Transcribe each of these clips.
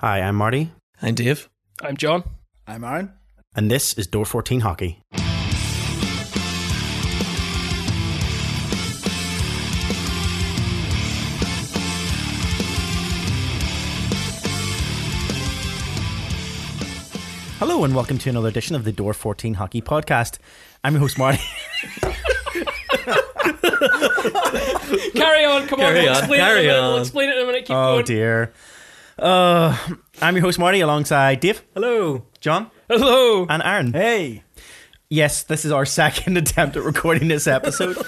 Hi, I'm Marty, I'm Dave. I'm John. I'm Aaron. and this is Door 14 Hockey. Hello, and welcome to another edition of the Door 14 Hockey Podcast. I'm your host, Marty. Carry on, come Carry on. We'll on, explain carry it in a minute. We'll on. explain it in a minute. Keep Oh, going. dear. Uh, I'm your host, Marty, alongside Dave, Hello. John, Hello. and Aaron. Hey. Yes, this is our second attempt at recording this episode.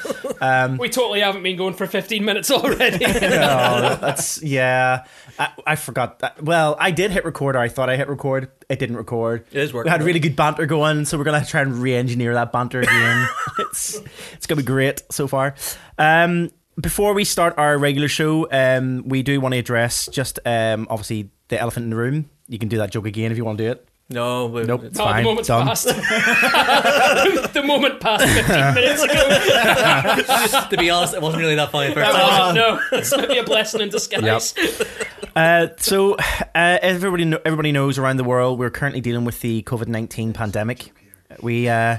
Um, We totally haven't been going for 15 minutes already. Oh, that's yeah. I, I forgot that. Well, I did hit record, or I thought I hit record. It didn't record. It is working. We had really good banter going, so we're gonna try and re-engineer that banter again. it's it's gonna be great so far. Um, before we start our regular show, um, we do want to address just um, obviously the elephant in the room. You can do that joke again if you want to do it. No, we, Nope. it's- Oh, Fine, the moment's done. passed. the moment passed 15 minutes ago. to be honest, it wasn't really that funny the first time. wasn't, no, it's maybe a blessing in disguise. Uh, so, uh, everybody kno- everybody knows around the world we're currently dealing with the COVID nineteen pandemic. We uh,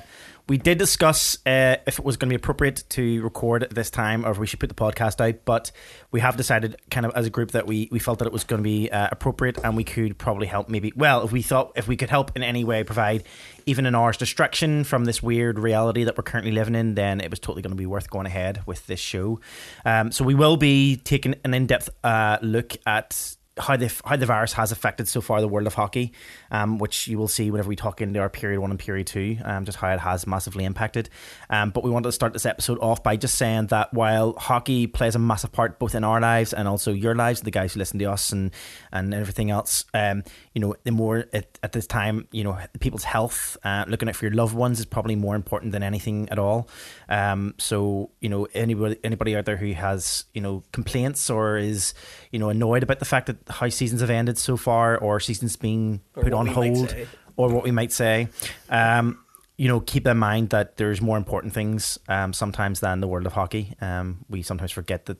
we did discuss uh, if it was going to be appropriate to record this time or if we should put the podcast out, but we have decided, kind of as a group, that we, we felt that it was going to be uh, appropriate and we could probably help. Maybe, well, if we thought if we could help in any way, provide even an hour's distraction from this weird reality that we're currently living in, then it was totally going to be worth going ahead with this show. Um, so we will be taking an in depth uh, look at how the how the virus has affected so far the world of hockey, um, which you will see whenever we talk into our period one and period two, um, just how it has massively impacted. Um, but we wanted to start this episode off by just saying that while hockey plays a massive part both in our lives and also your lives, the guys who listen to us and and everything else, um, you know, the more at, at this time, you know, people's health, uh, looking out for your loved ones is probably more important than anything at all. Um, so you know, anybody anybody out there who has you know complaints or is you know annoyed about the fact that how seasons have ended so far or seasons being Or put what on hold or what we might say. Um, you know, keep in mind that there's more important things um, sometimes than the world of hockey. Um, we sometimes forget that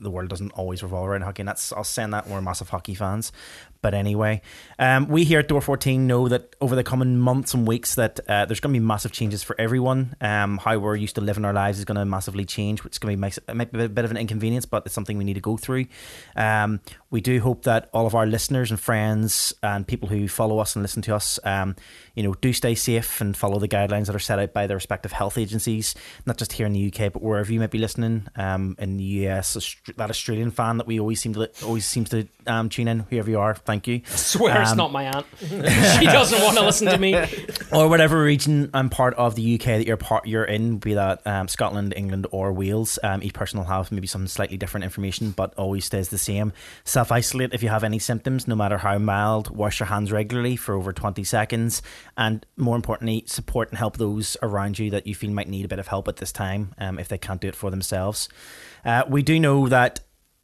the world doesn't always revolve around hockey, and that's I'll saying that we're massive hockey fans. But anyway, um, we here at Door 14 know that over the coming months and weeks that uh, there's going to be massive changes for everyone. Um, how we're used to living our lives is going to massively change, which is going to be it might be a bit of an inconvenience, but it's something we need to go through. Um, we do hope that all of our listeners and friends and people who follow us and listen to us, um, you know, do stay safe and follow the guidelines that are set out by their respective health agencies, not just here in the UK, but wherever you might be listening. Um, in the US, that Australian fan that we always seem to always seems to um, tune in, whoever you are, thank you. I swear it's Um, not my aunt. she doesn't want to listen to me. or whatever region and part of the UK that you're part you're in, be that um, Scotland, England, or Wales. Um, each person will have maybe some slightly different information, but always stays the same. Self isolate if you have any symptoms, no matter how mild. Wash your hands regularly for over twenty seconds, and more importantly, support and help those around you that you feel might need a bit of help at this time, um, if they can't do it for themselves. Uh, we do know that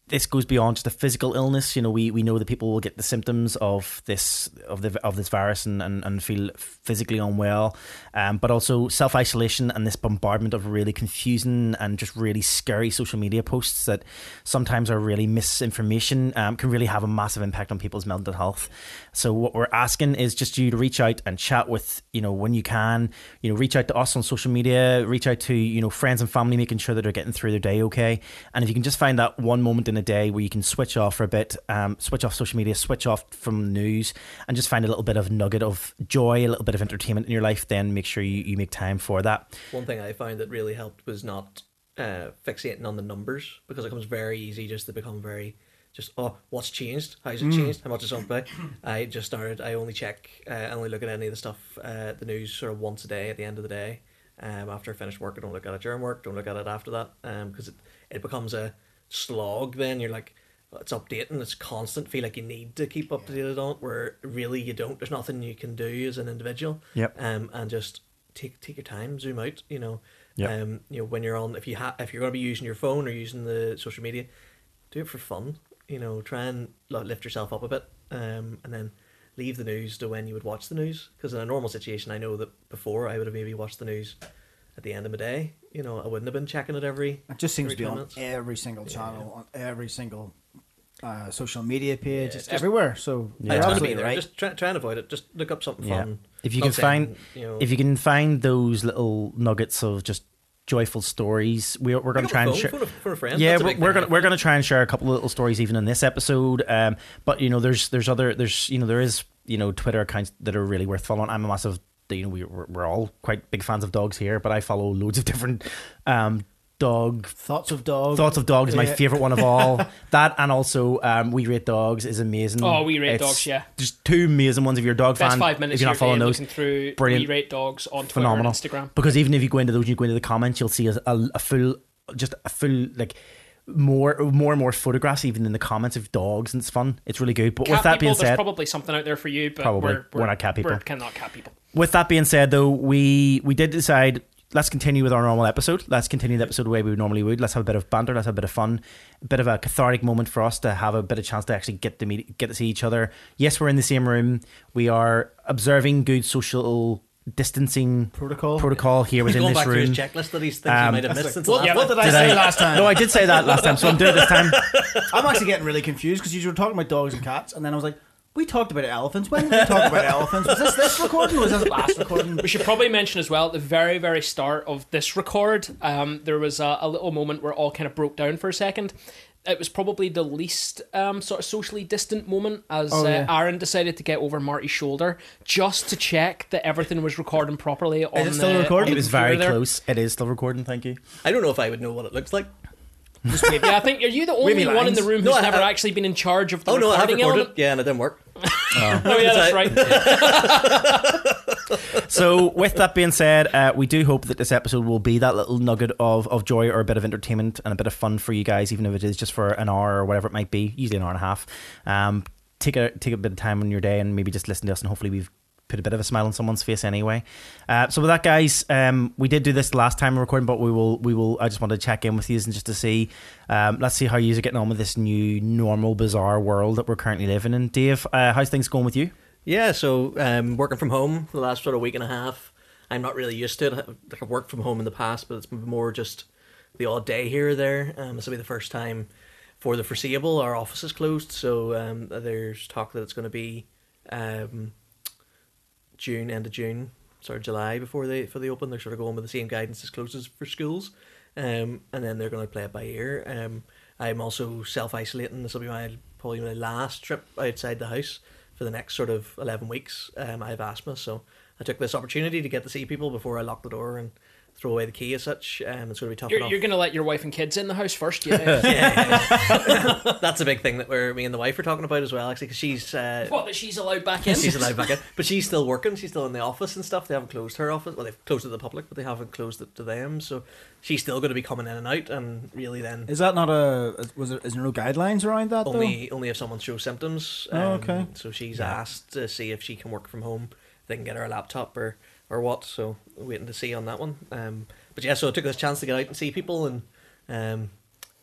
this goes beyond just a physical illness. You know, we, we know that people will get the symptoms of this of the of this virus and, and, and feel physically unwell, um, but also self isolation and this bombardment of really confusing and just really scary social media posts that sometimes are really misinformation um, can really have a massive impact on people's mental health. So what we're asking is just you to reach out and chat with you know when you can. You know, reach out to us on social media, reach out to you know friends and family, making sure that they're getting through their day okay. And if you can just find that one moment in a day where you can switch off for a bit, um, switch off social media, switch off from news, and just find a little bit of nugget of joy, a little bit of entertainment in your life, then make sure you, you make time for that. One thing I found that really helped was not uh, fixating on the numbers because it becomes very easy just to become very just oh what's changed? How's it changed? How much is on play I just started I only check uh, I only look at any of the stuff uh, the news sort of once a day at the end of the day um, after I finish work I don't look at it during work don't look at it after that because it, it becomes a slog then you're like "Oh, it's updating it's constant feel like you need to keep up to date on it where really you don't there's nothing you can do as an individual Yep. um, and just take take your time zoom out you know Yep. um, you know when you're on if you have if you're going to be using your phone or using the social media do it for fun you know try and li- lift yourself up a bit um, and then leave the news to when you would watch the news because in a normal situation I know that before I would have maybe watched the news at the end of my day you know I wouldn't have been checking it every It just seems to be on minutes. every single channel, on every single uh, social media page. Yeah, it's just- everywhere. So Yeah. you're it's going to be absolutely right. Just try, try and avoid it. Just look up something Yeah. fun. If you Not can find you know, if you can find those little nuggets of just joyful stories, we're we're going to try and share. phone a- a friend. Yeah, That's we're, big we're gonna we're gonna try and share a couple of little stories even in this episode. Um, but you know, there's there's other there's you know there is you know Twitter accounts that are really worth following. I'm a massive you know we we're, we're all quite big fans of dogs here, but I follow loads of different um dog Thoughts of dog. thoughts of dogs is my Yeah. favorite one of all. that and also um we rate dogs is amazing. Oh, We Rate It's Dogs, yeah. just two amazing ones. If you're a dog Best fan, five minutes if you're not following those, through brilliant. We Rate Dogs on Twitter phenomenal. and Instagram. because even if you go into those, you go into the comments, you'll see a, a, a full, just a full like more, more and more photographs even in the comments of dogs, and it's fun. It's really good. But Cat with that people, being there's said, probably something out there for you, but Probably. We're, We're not cat people. We're cannot cat people. with that being said, though, we we did decide. Let's continue with our normal episode. Let's continue the episode the way we normally would. Let's have a bit of banter. Let's have a bit of fun, a bit of a cathartic moment for us to have a bit of chance to actually get to meet, get to see each other. Yes, we're in the same room. We are observing good social distancing Protocol. protocol here He's within going this back through room. his checklist that he's thinks Um, he might have missed like, since what, last what one. did I Did say I- last time? No, I did say that last time, so I'm doing it this time. I'm actually getting really confused because you were talking about dogs and cats, and then I was like, we talked about elephants. When did we talk about elephants? Was this this recording or was this last recording? We should probably mention as well at the very, very start of this record, um, there was a, a little moment where it all kind of broke down for a second. It was probably the least um, sort of socially distant moment as Oh, uh. Aaron decided to get over Marty's shoulder just to check that everything was recording properly. On it still the, recording? on It was very there. close. It is still recording. Thank you. I don't know if I would know what it looks like. Yeah, I think are you the only Wavy one in the room who's No, I- never I- actually been in charge of the Oh no, I have recording recorded. element? Yeah, and it didn't work. Oh yeah, that's right. So, with that being said, uh, we do hope that this episode will be that little nugget of, of joy or a bit of entertainment and a bit of fun for you guys, even if it is just for an hour or whatever it might be, usually an hour and a half. Um, take a take a bit of time on your day and maybe just listen to us, and hopefully we've put a bit of a smile on someone's face anyway. Uh, so with that, guys, um, we did do this last time recording, but we will we will. I just wanted to check in with you and just to see. Um, let's see how you are getting on with this new normal, bizarre world that we're currently living in. Dave, uh, how's things going with you? Yeah, so um, working from home the last sort of week and a half. I'm not really used to it. I've worked from home in the past, but it's more just the odd day here or there. Um, this will be the first time for the foreseeable. Our office is closed, so um, there's talk that it's going to be um, June, end of June, sort of July before they for they open. They're sort of going with the same guidance as closes for schools, um, and then they're going to play it by ear. Um, I'm also self isolating. This will be my probably my last trip outside the house for the next sort of eleven weeks. Um, I have asthma, so I took this opportunity to get to see people before I locked the door and throw away the key as such. Um, it's going to be tough You're, enough. you're gonna let your wife and kids in the house first, yeah? yeah, that's a big thing that we're me and the wife are talking about as well. Actually, because she's uh, what that she's allowed back in? she's allowed back in, but she's still working. She's still in the office and stuff. They haven't closed her office. Well, they've closed it to the public, but they haven't closed it to them. So she's still going to be coming in and out, and really then Is that not a? Was there? Is there no guidelines around that? only only if someone shows symptoms. Um, Oh, okay. So she's asked to see if she can work from home. They can get her a laptop or or what. So waiting to see on that one. Um, but yeah, so I took this chance to get out and see people, and um,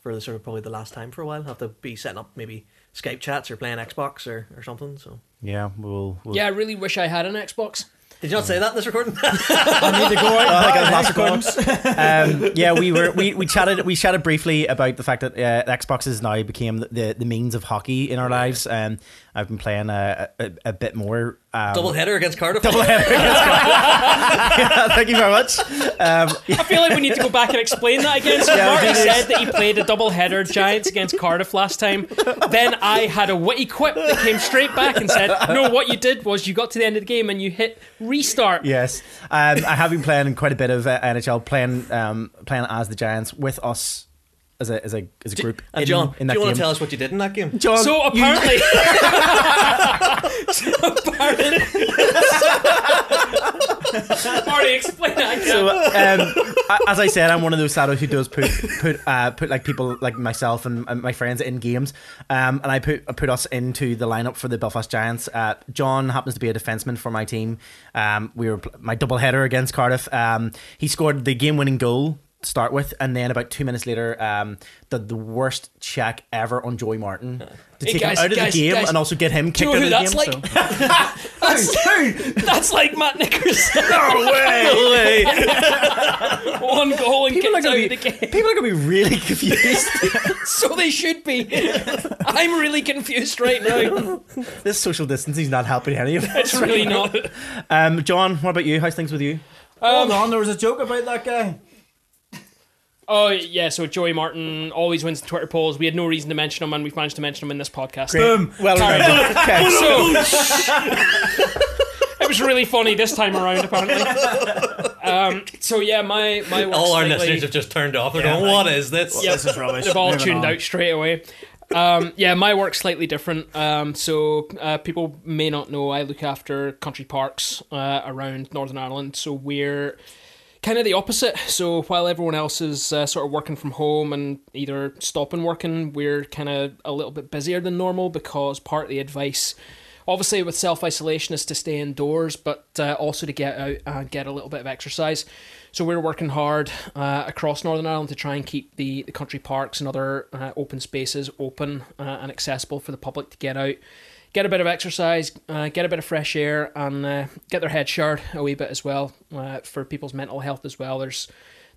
for the sort of probably the last time for a while, have to be setting up maybe Skype chats or playing Xbox or, or something. So Yeah, we'll. we'll Yeah, I really wish I had an Xbox. did you not say that in this recording? I need to go out. I think and I was last Xbox. um, yeah, we were we, we chatted we chatted briefly about the fact that uh, Xboxes now became the, the, the means of hockey in our lives. Um, I've been playing a, a, a bit more. Um, Double header against Cardiff. double header against yeah, Thank you very much. Um, I feel like we need to go back and explain that again. So Yeah, Marty said that he played a double header Giants against Cardiff last time. Then I had a witty quip that came straight back and said, "No, what you did was you got to the end of the game and you hit restart." yes, um, I have been playing quite a bit of uh, NHL, playing um, playing as the Giants with us as a as a as a group. And in- John, in do that you want game. to tell us what you did in that game? John, So you- apparently, so apparently, Marty, explain that again. So, um, as I said, I'm one of those saddles who does put put uh, put like people like myself and, and my friends in games, um, and I put I put us into the lineup for the Belfast Giants. Uh, John happens to be a defenseman for my team. Um, we were my double header against Cardiff. Um, he scored the game winning goal. Start with, and then about two minutes later, um, the the worst check ever on Joey Martin to Hey, take guys, him out of guys, the game guys. and also get him kicked out of the that's game. like? so. that's, that's like Matt Nickerson. no way! One goal and People kicked out gonna of be the game. people are gonna be really confused. So they should be. I'm really confused right now. this social distancing is not helping any of us. It's really not. Um, John, what about you? How's things with you? Hold on, there was a joke about that guy. Oh yeah, so Joey Martin always wins the Twitter polls. We had no reason to mention him, and we've managed to mention him in this podcast. Boom. Well remembered. okay. So it was really funny this time around, apparently. Um, so yeah, my my All our slightly- listeners have just turned off. They're going, "What is this?" Yep. This is rubbish. They've all Moving tuned on. out straight away. Um, yeah, my work's slightly different. Um, so uh, people may not know I look after country parks uh, around Northern Ireland. So we're kind of the opposite. So while everyone else is uh, sort of working from home and either stopping working, we're kind of a little bit busier than normal because part of the advice. Obviously, with self isolation, is to stay indoors, but uh, also to get out and get a little bit of exercise. So we're working hard uh, across Northern Ireland to try and keep the, the country parks and other uh, open spaces open uh, and accessible for the public to get out, get a bit of exercise, uh, get a bit of fresh air, and uh, get their head showered a wee bit as well uh, for people's mental health as well. There's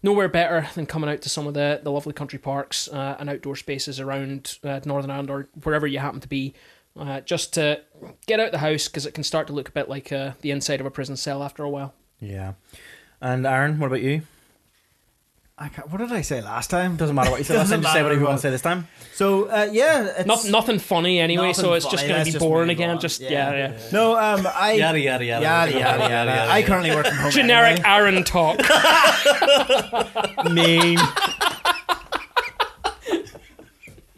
nowhere better than coming out to some of the, the lovely country parks uh, and outdoor spaces around uh, Northern Ireland or wherever you happen to be. Uh, just to get out the house because it can start to look a bit like the inside of a prison cell after a while. Yeah. And Aaron, what about you? I can't, what did I say last time? Doesn't matter what you say last time. Just say matter whatever you want to say this time. So uh, yeah, it's Not, nothing funny anyway, so nothing it's just going let's to be just boring move again. on. Just Yeah. yeah, yeah. No, um, I Yada yada yada yada yada yada. I currently work from home. Generic anyway. Aaron talk. Meme.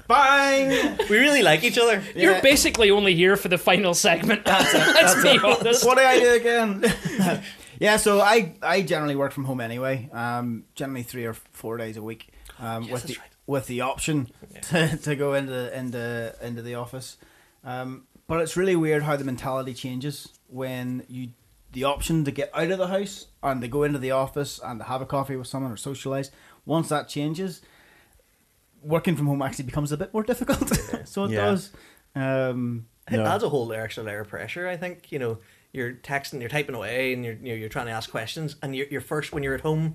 Bang. We really like each other. You're basically only here for the final segment. Let's be honest. what did I do again? Yeah, so I I generally work from home anyway. Um, generally three or four days a week. Um, with the right. with the option to, to go into into into the office. Um, but it's really weird how the mentality changes when you the option to get out of the house and to go into the office and to have a coffee with someone or socialize. Once that changes, working from home actually becomes a bit more difficult. so it Yeah. does. Um, It No. adds a whole extra layer of pressure. I think you know you're texting, you're typing away, and you're you know, you're trying to ask questions, and your your first when you're at home,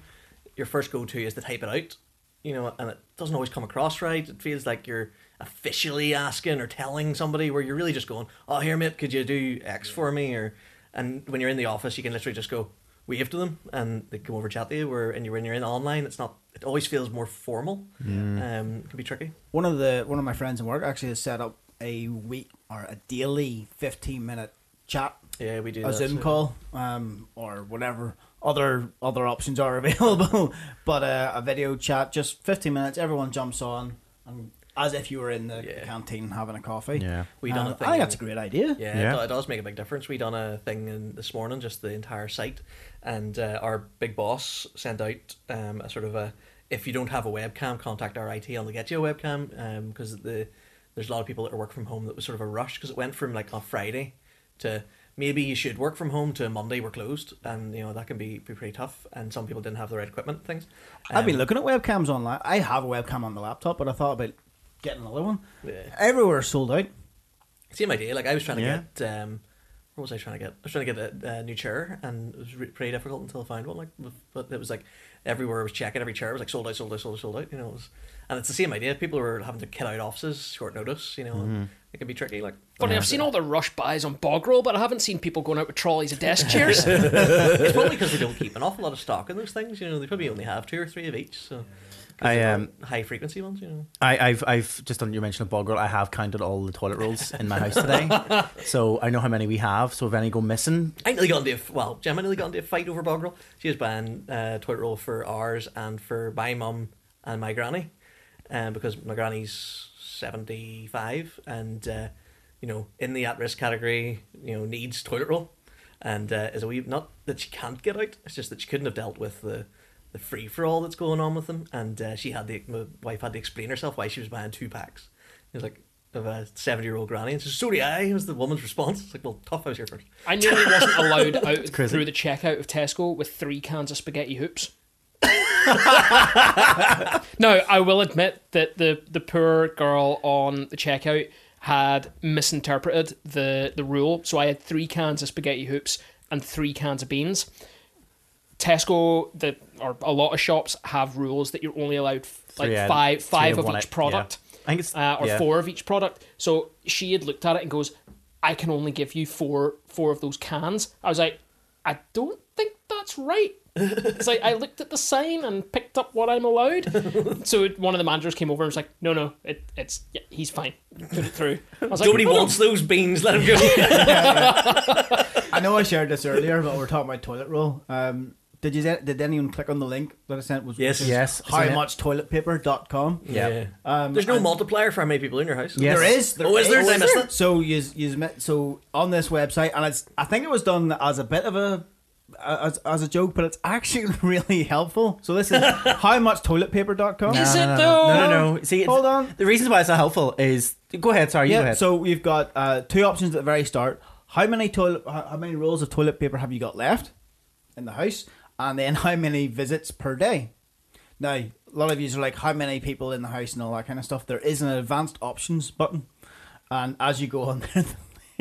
your first go to is to type it out. You know, and it doesn't always come across right. It feels like you're officially asking or telling somebody where you're really just going, "Oh, here, mate, could you do X for me?" Or and when you're in the office, you can literally just go wave to them, and they come over chat to you. Where and you when you're in online, it's not. It always feels more formal. Um, it can be tricky. one of the one of my friends in work actually has set up a week or a daily 15 minute chat Yeah, we do a that, zoom so- call um, or whatever other other options are available but uh, a video chat just 15 minutes everyone jumps on and as if you were in the Yeah. canteen having a coffee Yeah. We done Uh, a thing I think that's a great idea Yeah, Yeah. It, it does make a big difference. We done a thing in this morning, just the entire site, and uh, our big boss sent out um, a sort of a if you don't have a webcam, contact our IT and they'll get you a webcam because the there's a lot of people that are work from home that was sort of a rush because it went from like on Friday to maybe you should work from home to Monday we're closed and you know that can be, be pretty tough and some people didn't have the right equipment things. I've been Um, looking at webcams online I have a webcam on the laptop but I thought about getting another one Yeah. everywhere sold out Same idea. Like I was trying to Yeah. get, um, what was I trying to get? I was trying to get a, a new chair, and it was re- pretty difficult until I found one. Like, but it was like everywhere I was checking, every chair was like sold out, sold out, sold out, sold out. You know, it was, and it's the same idea. People were having to kit out offices short notice. You know, and mm-hmm. it can be tricky. Like, Funny, I've seen all the rush buys on bog roll, but I haven't seen people going out with trolleys of desk chairs. it's probably because they don't keep an awful lot of stock in those things. You know, they probably only have two or three of each. So. 'cause I, they're um, high frequency ones, you know. I, I've I've just on your mention of bog roll, I have counted all the toilet rolls in my house today, so I know how many we have. So if any go missing, I nearly got into a, well, Gemma nearly got into a fight over bog roll. She was buying uh, toilet roll for ours and for my mum and my granny, um, because my granny's seventy five and uh, you know in the at risk category, you know needs toilet roll, and uh, is a wee not that she can't get out. It's just that she couldn't have dealt with the the free for all that's going on with them, and uh, she had the my wife had to explain herself why she was buying two packs. It was like. Of a seventy-year-old granny, and she said, "So do I." Was the woman's response? It's like, "Well, tough. I was here first. I nearly wasn't allowed out crazy. through the checkout of Tesco with three cans of spaghetti hoops. no, I will admit that the, the poor girl on the checkout had misinterpreted the, the rule. So I had three cans of spaghetti hoops and three cans of beans. Tesco, the, or a lot of shops have rules that you're only allowed like Three, five three five of of one, each yeah. product, I think it's uh, or yeah. four of each product. So she had looked at it and goes, "I can only give you four four of those cans." I was like, "I don't think that's right." It's like I looked at the sign and picked up what I'm allowed. so one of the managers came over and was like, "No, no, it, it's yeah, he's fine. Put it through." I was like, Nobody "Oh, no." wants those beans. Let him go. I know I shared this earlier, but we're talking about toilet roll. Um, did you did anyone click on the link that I sent? Was Yes. which is Yes, I've seen it. howmuchtoiletpaper.com. Yeah. Um, There's no multiplier for how many people in your house. Yes. There is. There Oh, is there? Did I miss that? So you you met so on this website, and it's I think it was done as a bit of a as, as a joke, but it's actually really helpful. So this is howmuchtoiletpaper.com. Is no, it no, though? No, no, no. See, Hold on. The reasons why it's so helpful is go ahead. Sorry, you go Yeah, ahead. so we've got uh, two options at the very start. How many toilet? How how many rolls of toilet paper have you got left in the house? And then how many visits per day? Now, a lot of you are like, how many people in the house and all that kind of stuff. There is an advanced options button, and as you go on there,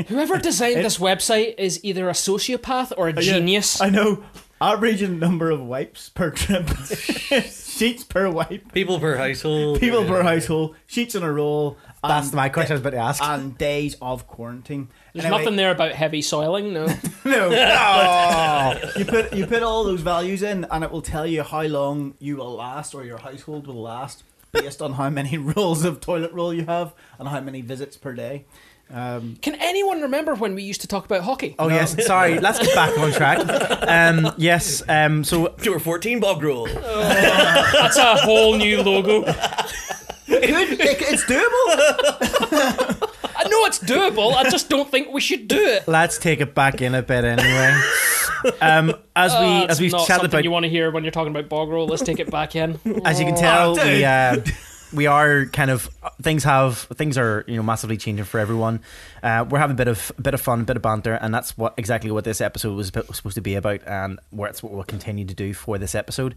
Whoever designed this website is either a sociopath or a genius. I know. Average number of wipes per trip, sheets per wipe, People per household. people per household, sheets in a roll. That's and, my question I was about to ask. And days of quarantine. There's Anyway, nothing there about heavy soiling. No. No. you put you put all those values in, and it will tell you how long you will last, or your household will last, based on how many rolls of toilet roll you have and how many visits per day. Um, Can anyone remember when we used to talk about hockey? Oh yes, sorry. Let's get back on track. Um, yes. Um, so were 14, Bog Roll. That's a whole new logo. good, it- it's doable. I know it's doable. I just don't think we should do it. let's take it back in a bit anyway. Um, as we Uh, as we've not chatted something about, you want to hear when you're talking about bog roll. Let's take it back in. as you can tell, we uh, we are kind of things have things are you know massively changing for everyone. Uh, we're having a bit of a bit of fun, a bit of banter, and that's what exactly what this episode was supposed to be about, and it's what we'll continue to do for this episode.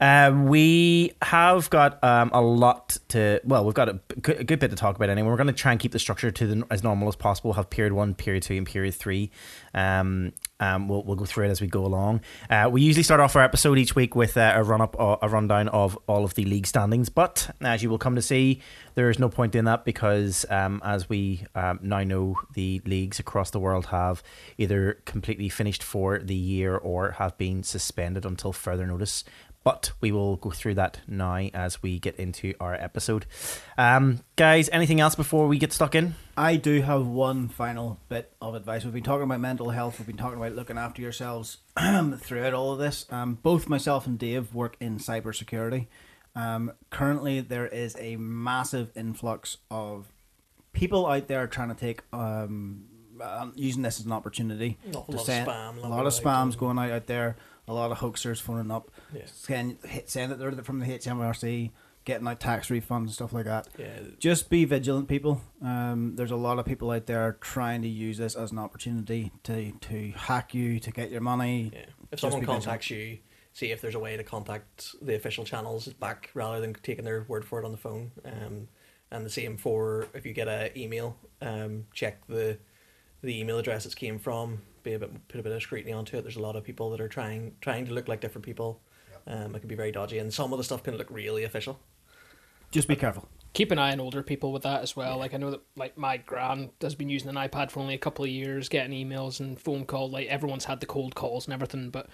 Um, we have got um, a lot to. Well, we've got a, good bit to talk about anyway. We're going to try and keep the structure to the, as normal as possible. Have period one, period two, and period three. Um, um, we'll we'll go through it as we go along. Uh, we usually start off our episode each week with uh, a run up, a rundown of all of the league standings. But as you will come to see, there is no point in that because um, as we um, now know, the leagues across the world have either completely finished for the year or have been suspended until further notice. But we will go through that now as we get into our episode. Um, guys, anything else before we get stuck in? I do have one final bit of advice. We've been talking about mental health. We've been talking about looking after yourselves throughout all of this. Um, both myself and Dave work in cybersecurity. Um, currently, there is a massive influx of people out there trying to take um, uh, using this as an opportunity. Awful to lot of spam, A lot lot of of spams going out out there. A lot of hoaxers phoning up, Yeah. send, hit- send it from the HMRC, getting like tax refunds and stuff like that Yeah. just be vigilant, people. Um, there's a lot of people out there trying to use this as an opportunity to to hack you, to get your money. yeah. If Just someone be vigilant. contacts you, see if there's a way to contact the official channels back rather than taking their word for it on the phone. Um, and the same for if you get an email, um, check the the email address it came from. Be a bit, put a bit of scrutiny onto it. There's a lot of people that are trying trying to look like different people. Um, it can be very dodgy, and some of the stuff can look really official. Just be careful. Keep an eye on older people with that as well. Like I know that like my gran has been using an iPad for only a couple of years, getting emails and phone call. Like everyone's had the cold calls and everything, but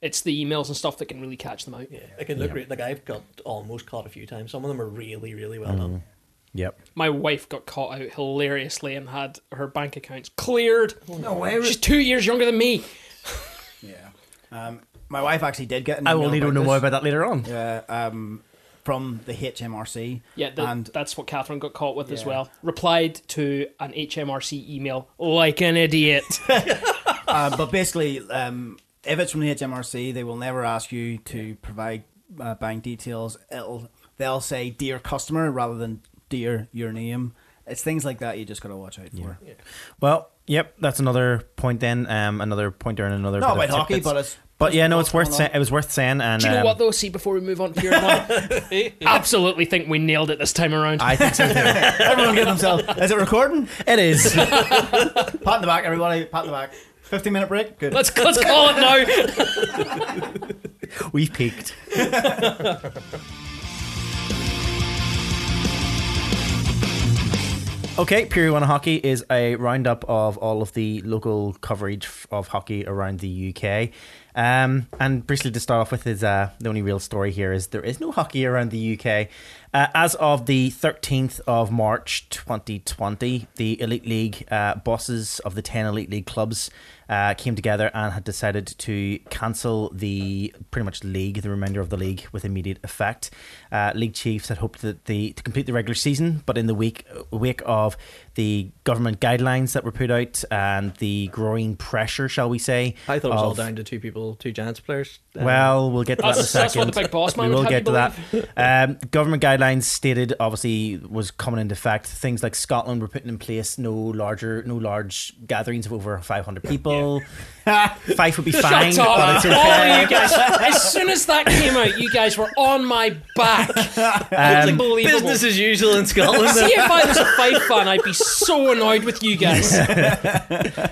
it's the emails and stuff that can really catch them out. Yeah, it can look Yeah. great. Like I've got almost caught a few times. Some of them are really, really well done. Yep. My wife got caught out hilariously and had her bank accounts cleared. No way. She's two years younger than me. Yeah. Um, my wife actually did get. An I will email need to know more about that later on. Uh, um, from the HMRC. Yeah, the, and that's what Catherine got caught with as well. Replied to an HMRC email like an idiot. uh, but basically, um, if it's from the HMRC, they will never ask you to provide uh, bank details. It'll they'll say "dear customer" rather than "dear your name." it's things like that you just got to watch out for. Well, yep, that's another point then. Um, another pointer and another. Not bit about of hockey, tidbits. but it's But yeah, no, it's worth going saying. It was worth saying. And Do you know um, what though? See, before we move on to your one, absolutely think we nailed it this time around. I think so too. Everyone get themselves. Is it recording? it is. Pat in the back, everybody. Pat in the back. 15 minute break. Good. let's let's call it now. We've peaked. Okay, Period One Hockey is a roundup of all of the local coverage of hockey around the UK. Um, and briefly to start off with is uh, the only real story here is there is no hockey around the UK. Uh, as of the 13th of March 2020, the Elite League uh, bosses of the 10 Elite League clubs uh, came together and had decided to cancel the pretty much league, the remainder of the league, with immediate effect. Uh, league chiefs had hoped that the to complete the regular season, but in the week wake of the government guidelines that were put out and the growing pressure, shall we say? I thought it was all down to two people, two Giants players. Um, Well, we'll get to that in a That's, that's second. what the big boss man we will get you to that. Um, government guidelines stated obviously was coming into effect. Things like Scotland were putting in place no larger, no large gatherings of over five hundred people. Five would be fine, Shut up. but it's All of okay. you guys, as soon as that came out, you guys were on my back. Um, Unbelievable. business as usual in Scotland. See if I was a fight fan, I'd be so annoyed with you guys.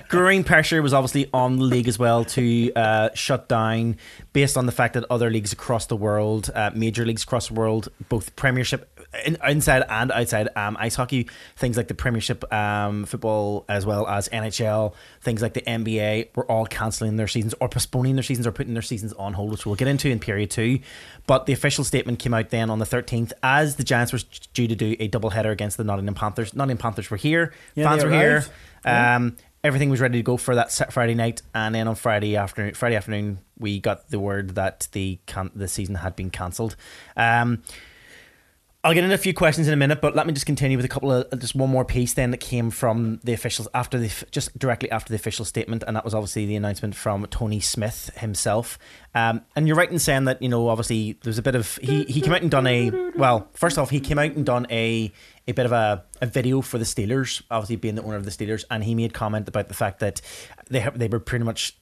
growing pressure was obviously on the league as well to uh, shut down based on the fact that other leagues across the world, uh, major leagues across the world, both Premiership in, inside and outside um, ice hockey, things like the Premiership um, football as well as NHL, things like the NBA, were all cancelling their seasons or postponing their seasons or putting their seasons on hold, which we'll get into in period two. But the official statement came out then on the 13th as the Giants were due to do a double header against the Nottingham Panthers. Nottingham Panthers were here, Yeah, fans were here. Yeah. Um, everything was ready to go for that set Friday night, and then on Friday afternoon, Friday afternoon, we got the word that the can- the season had been cancelled. Um, I'll get into a few questions in a minute, but let me just continue with a couple of just one more piece then that came from the officials after the just directly after the official statement, and that was obviously the announcement from Tony Smith himself. Um, and you're right in saying that you know obviously there's a bit of he he came out and done a well first off he came out and done a a bit of a, a video for the Steelers, obviously being the owner of the Steelers, and he made comment about the fact that they have, they were pretty much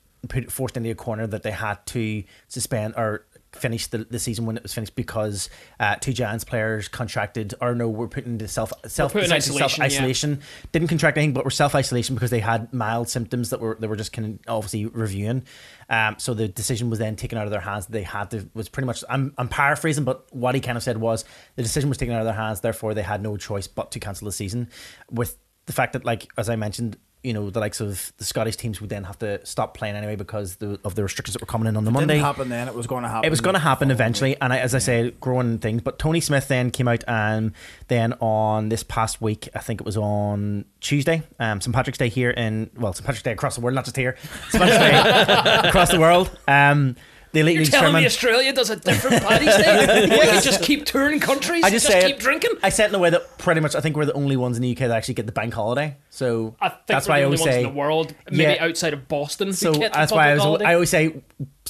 forced into a corner that they had to suspend or finish the, the season when it was finished because uh, two Giants players contracted or no were put into self self in isolation, yeah. didn't contract anything but were self isolation because they had mild symptoms that were they were just kind of obviously reviewing. Um, so the decision was then taken out of their hands. They had to was pretty much I'm I'm paraphrasing, but what he kind of said was the decision was taken out of their hands. Therefore, they had no choice but to cancel the season. With the fact that, like as I mentioned. You know the likes of the Scottish teams would then have to stop playing anyway because the, of the restrictions that were coming in on the Monday. Didn't happen then. It was going to happen. It was going to happen eventually, and I, as I say, growing things. But Tony Smith then came out, and then on this past week, I think it was on Tuesday, um, St Patrick's Day here in well, St Patrick's Day across the world, not just here, St Patrick's Day across the world. Um, the elite You're telling chairman. me Australia does a different Paddy's Day? We can just keep touring countries, I just, just, say keep it, drinking. I said in a way that pretty much I think we're the only ones in the UK that actually get the bank holiday. So I think that's why I the only always ones say in the world, maybe Yeah. outside of Boston, So who get the that's why I, was. I always say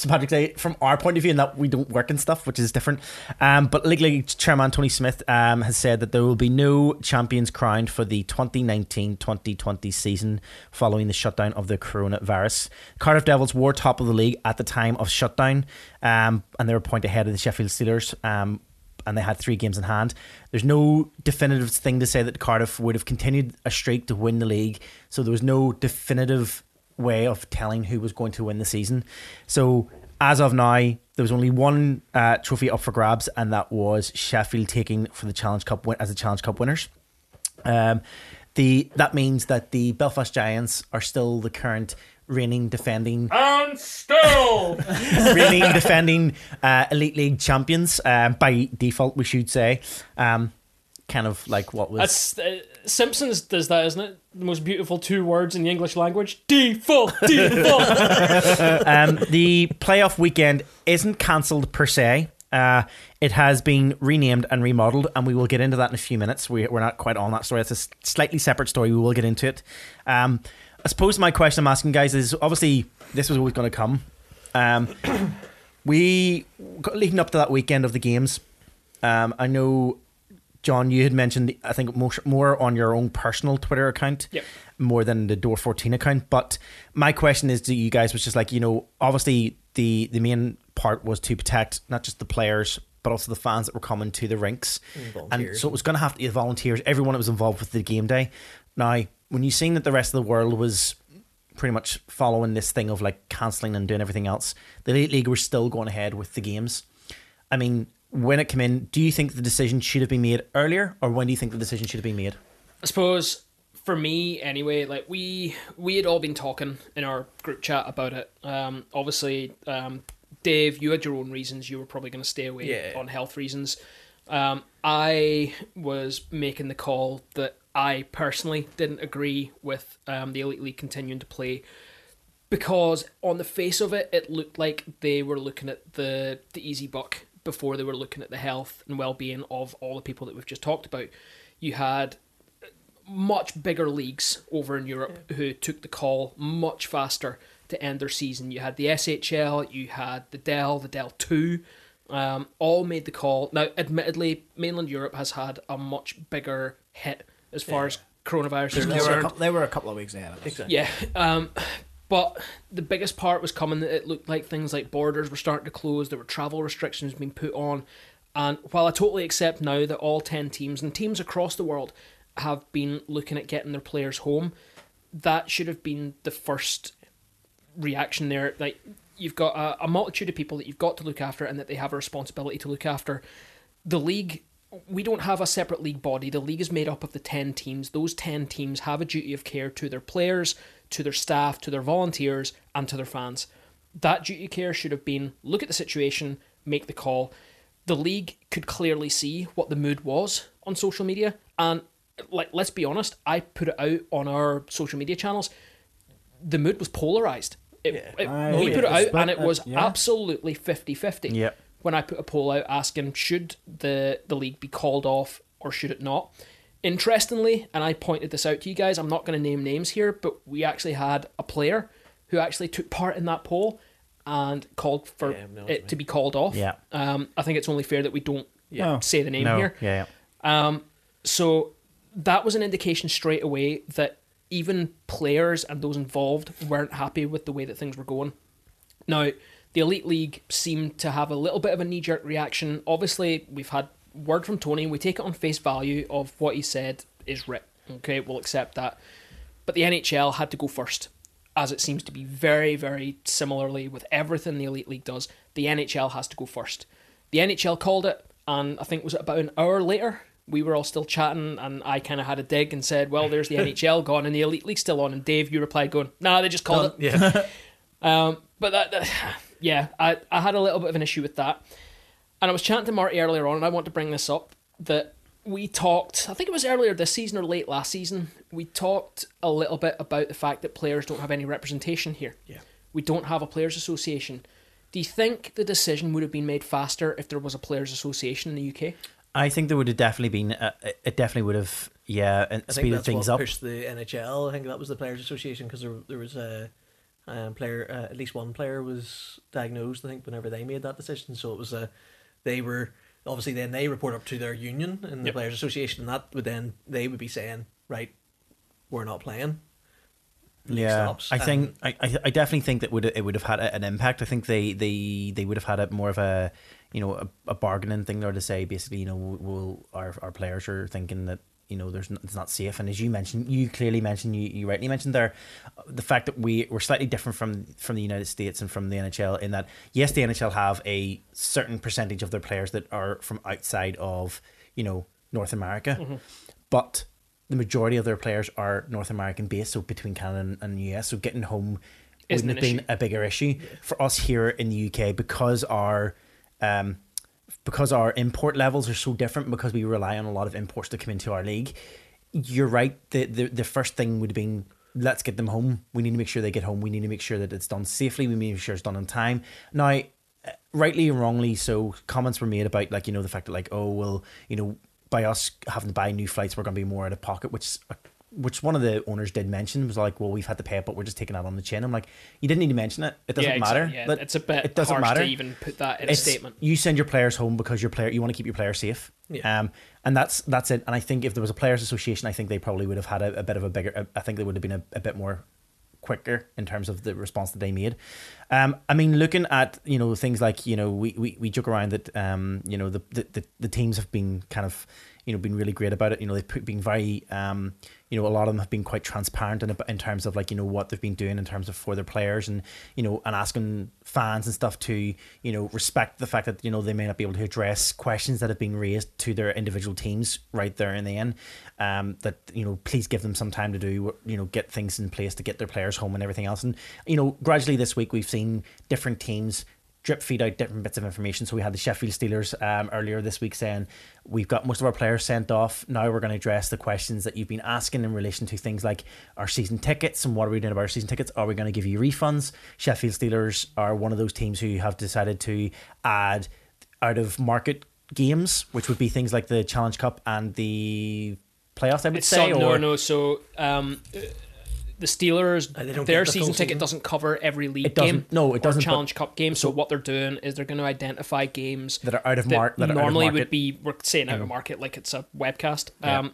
Patrick's Day from our point of view, and that we don't work and stuff, which is different. Um, but League League Chairman Tony Smith um, has said that there will be no champions crowned for the 2019-2020 season following the shutdown of the coronavirus. Cardiff Devils were top of the league at the time of shutdown, um, and they were a point ahead of the Sheffield Steelers. Um, and they had three games in hand. There's no definitive thing to say that Cardiff would have continued a streak to win the league. So there was no definitive way of telling who was going to win the season. So as of now, there was only one uh, trophy up for grabs, and that was Sheffield taking for the Challenge Cup win- as the Challenge Cup winners. Um, the that means that the Belfast Giants are still the current reigning defending and still, reigning defending uh, elite league champions um, by default we should say um, kind of like what was uh, Simpsons does that, isn't it? The most beautiful two words in the English language: default, default. um, the playoff weekend isn't cancelled per se. Uh, it has been renamed and remodeled, and we will get into that in a few minutes. We, we're not quite on that story. It's a slightly separate story. We will get into it. Um, I suppose my question I'm asking guys is obviously this was always going to come. Um, we got leading up to that weekend of the games. Um, I know John, you had mentioned I think more, more on your own personal Twitter account, Yep. more than the Door fourteen account. But my question is to you guys was just like you know, obviously the the main part was to protect not just the players but also the fans that were coming to the rinks, And and so it was going to have to be the volunteers, everyone that was involved with the game day. Now, when you seen that the rest of the world was pretty much following this thing of like cancelling and doing everything else, the Elite League were still going ahead with the games. I mean, when it came in, do you think the decision should have been made earlier, or when do you think the decision should have been made? I suppose for me anyway, like we we had all been talking in our group chat about it. Um, obviously, um, Dave, you had your own reasons. You were probably going to stay away Yeah. on health reasons. Um, I was making the call that I personally didn't agree with um, the Elite League continuing to play because on the face of it, it looked like they were looking at the the easy buck before they were looking at the health and well being of all the people that we've just talked about. You had much bigger leagues over in Europe who took the call much faster to end their season. You had the SHL, you had the DEL, the DEL Two, um, all made the call. Now, admittedly, mainland Europe has had a much bigger hit as far as coronavirus is They were, a concerned. couple, they were a couple of weeks ahead of us. Exactly. Yeah, um, but the biggest part was coming that it looked like things like borders were starting to close. There were travel restrictions being put on, and while I totally accept now that all ten teams and teams across the world have been looking at getting their players home, that should have been the first reaction there. Like you've got a, a multitude of people that you've got to look after, and that they have a responsibility to look after. The league we don't have a separate league body. The league is made up of the 10 teams. Those 10 teams have a duty of care to their players, to their staff, to their volunteers, and to their fans. That duty of care should have been look at the situation, make the call. The league could clearly see what the mood was on social media. And, like, let's be honest, I put it out on our social media channels. The mood was polarized. It, Yeah. it- Aye, we yeah, put it out, and it uh, was yeah. absolutely 50 50 Yep. when I put a poll out asking should the the league be called off or should it not. Interestingly, and I pointed this out to you guys, I'm not going to name names here, but we actually had a player who actually took part in that poll and called for Yeah, no, it to be called off. Yeah. Um, I think it's only fair that we don't Yeah. say the name no, here. yeah, yeah. Um, so that was an indication straight away that even players and those involved weren't happy with the way that things were going. Now, the Elite League seemed to have a little bit of a knee jerk reaction. Obviously, we've had word from Tony, and we take it on face value of what he said is right. Okay, we'll accept that. But the NHL had to go first, as it seems to be very, very similarly with everything the Elite League does. The NHL has to go first. The NHL called it, and I think it was about an hour later. We were all still chatting, and I kind of had a dig and said, "Well, there's the NHL gone, and the Elite League still on." And Dave, you replied, "Going, nah, they just called it." Yeah. Um, but that, that- yeah, I, I had a little bit of an issue with that. And I was chatting to Marty earlier on, and I want to bring this up that we talked, I think it was earlier this season or late last season, we talked a little bit about the fact that players don't have any representation here. Yeah. We don't have a players' association. Do you think the decision would have been made faster if there was a players' association in the UK? I think there would have definitely been. Uh, it definitely would have, yeah, and I think speeded that's things what up. pushed the NHL. I think that was the Players Association because there, there was a um, player, uh, at least one player was diagnosed. I think whenever they made that decision, so it was a they were obviously then they report up to their union and the Yep. Players Association, and that would then they would be saying, right, we're not playing. League yeah, stops. I And- think I, I I definitely think that would it would have had an impact. I think they they they would have had a more of a you know a, a bargaining thing there to say basically you know we'll our our players are thinking that you know there's it's not safe. And as you mentioned you clearly mentioned you, you rightly mentioned there the fact that we we're slightly different from from the United States and from the NHL in that yes the NHL have a certain percentage of their players that are from outside of you know North America. But the majority of their players are North American based, so between Canada and, and US. So getting home Isn't wouldn't have been a bigger issue for us here in the UK because our um because our import levels are so different because we rely on a lot of imports to come into our league. You're right. The the, the first thing would have been let's get them home. We need to make sure they get home. We need to make sure that it's done safely. We need to make sure it's done on time. Now, rightly and wrongly, so comments were made about like you know the fact that like oh well you know by us having to buy new flights we're going to be more out of pocket, which which one of the owners did mention was like, well, we've had to pay it, but we're just taking that on the chin. I'm like, you didn't need to mention it. It doesn't yeah, matter. yeah. That- it's a bit it doesn't matter. to even put that in a statement. You send your players home because your player you want to keep your players safe. Yeah. Um, and that's that's it. And I think if there was a players' association, I think they probably would have had a, a bit of a bigger. I think they would have been a, a bit more quicker in terms of the response that they made. Um, I mean, looking at you know things like you know we, we, we joke around that um, you know the, the, the, the teams have been kind of you know been really great about it. You know they've been very um, you know a lot of them have been quite transparent in, in terms of like you know what they've been doing in terms of for their players and you know and asking fans and stuff to you know respect the fact that you know they may not be able to address questions that have been raised to their individual teams right there in the end. Um, that you know please give them some time to do you know get things in place to get their players home and everything else. And you know gradually this week we've seen different teams drip feed out different bits of information. So we had the Sheffield Steelers um, earlier this week saying we've got most of our players sent off. Now we're going to address the questions that you've been asking in relation to things like our season tickets and what are we doing about our season tickets? Are we going to give you refunds? Sheffield Steelers are one of those teams who have decided to add out of market games, which would be things like the Challenge Cup and the playoffs. I would It's say, some, no, or no. So um, uh, the Steelers, Uh, their the season ticket season? doesn't cover every league game. no, it or doesn't, Challenge Cup game. So, what they're doing is they're going to identify games that are out of that mark that are out of normally market. would be we're saying out of market like it's a webcast. Um,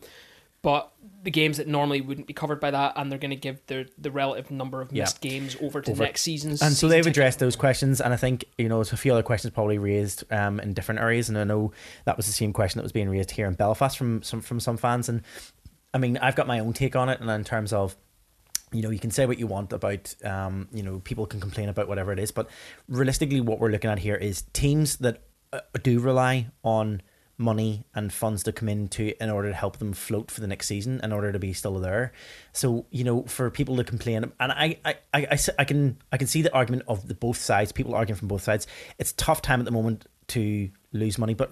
but the games that normally wouldn't be covered by that, and they're going to give the the relative number of Yeah. missed games over to Over. next season's. and so season they've ticket. addressed those questions and i think you know there's a few other questions probably raised um, in different areas and i know that was the same question that was being raised here in belfast from some from some fans and i mean i've got my own take on it and in terms of you know you can say what you want about um, you know people can complain about whatever it is but realistically what we're looking at here is teams that uh, do rely on money and funds to come into in order to help them float for the next season in order to be still there. So you know for people to complain and I, I, I, I can i can see the argument of the both sides people arguing from both sides. It's tough time at the moment to lose money but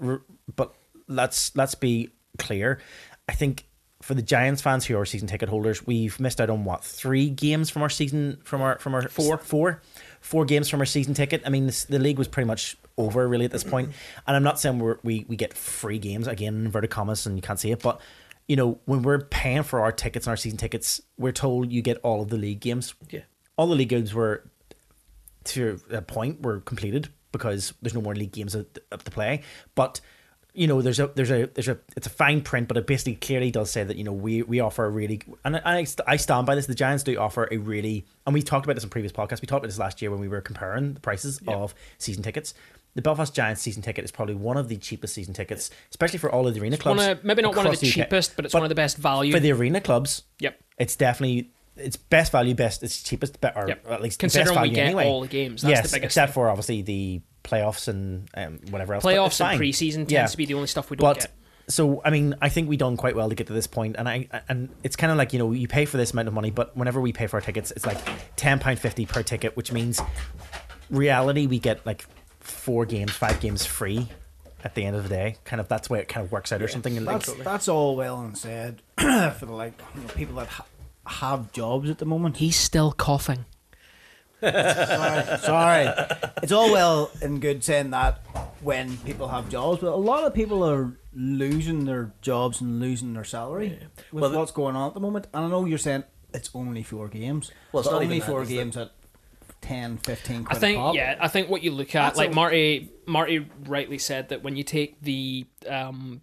but let's let's be clear. I think for the Giants fans who are season ticket holders, we've missed out on what three games from our season from our from our Four. four four games from our season ticket. I mean, this, the league was pretty much over really at this point. point, and I'm not saying we're, we we get free games again inverted commas and you can't see it, but you know when we're paying for our tickets and our season tickets, we're told you get all of the league games. Yeah. all the league games were to a point were completed because there's no more league games up up to play, but you know there's a there's a there's a it's a fine print but it basically clearly does say that you know we we offer a really and I, I stand by this the giants do offer a really and we talked about this in previous podcasts we talked about this last year when we were comparing the prices of season tickets the belfast giants season ticket is probably one of the cheapest season tickets especially for all of the arena clubs of, maybe not one of the UK. cheapest, but it's But one of the best value. for the arena clubs yep. it's definitely it's best value best it's cheapest be- or Yep. at least Considering best we get anyway. all the games, that's yes the biggest except thing. for obviously the playoffs and um, whatever else Playoffs and fine. preseason tends Yeah. to be the only stuff we don't but get. so I mean, I think we done quite well to get to this point, and I and it's kind of like you know you pay for this amount of money, but whenever we pay for our tickets, it's like ten pound fifty per ticket, which means reality we get like four games, five games free at the end of the day. Kind of that's where it kind of works out or something. And That's that's all well and said for the like you know, people that ha- have jobs at the moment. He's still coughing. Sorry, sorry. It's all well and good saying that when people have jobs, but a lot of people are losing their jobs and losing their salary with Well, what's going on at the moment. And I know you're saying it's only four games. Well, it's but not only even that, four is it? games at 10, 15 I think a pop. yeah, I think what you look at, That's like a- Marty, Marty rightly said that when you take the um,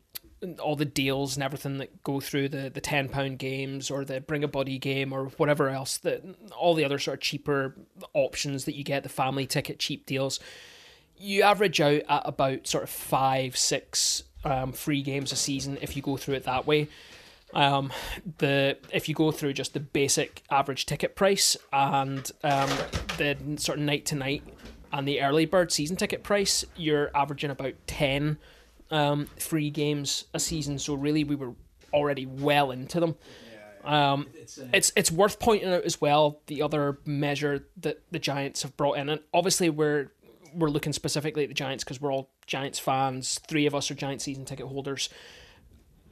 all the deals and everything that go through the the ten pound games or the bring a buddy game or whatever else that all the other sort of cheaper options that you get, the family ticket cheap deals, you average out at about sort of five six um, free games a season if you go through it that way. Um, the if you go through just the basic average ticket price and um, the sort of night to night and the early bird season ticket price, you're averaging about ten um, free games a season. So really, we were already well into them. Um, it's it's worth pointing out as well the other measure that the Giants have brought in, and obviously we're we're looking specifically at the Giants because we're all Giants fans. Three of us are Giant season ticket holders.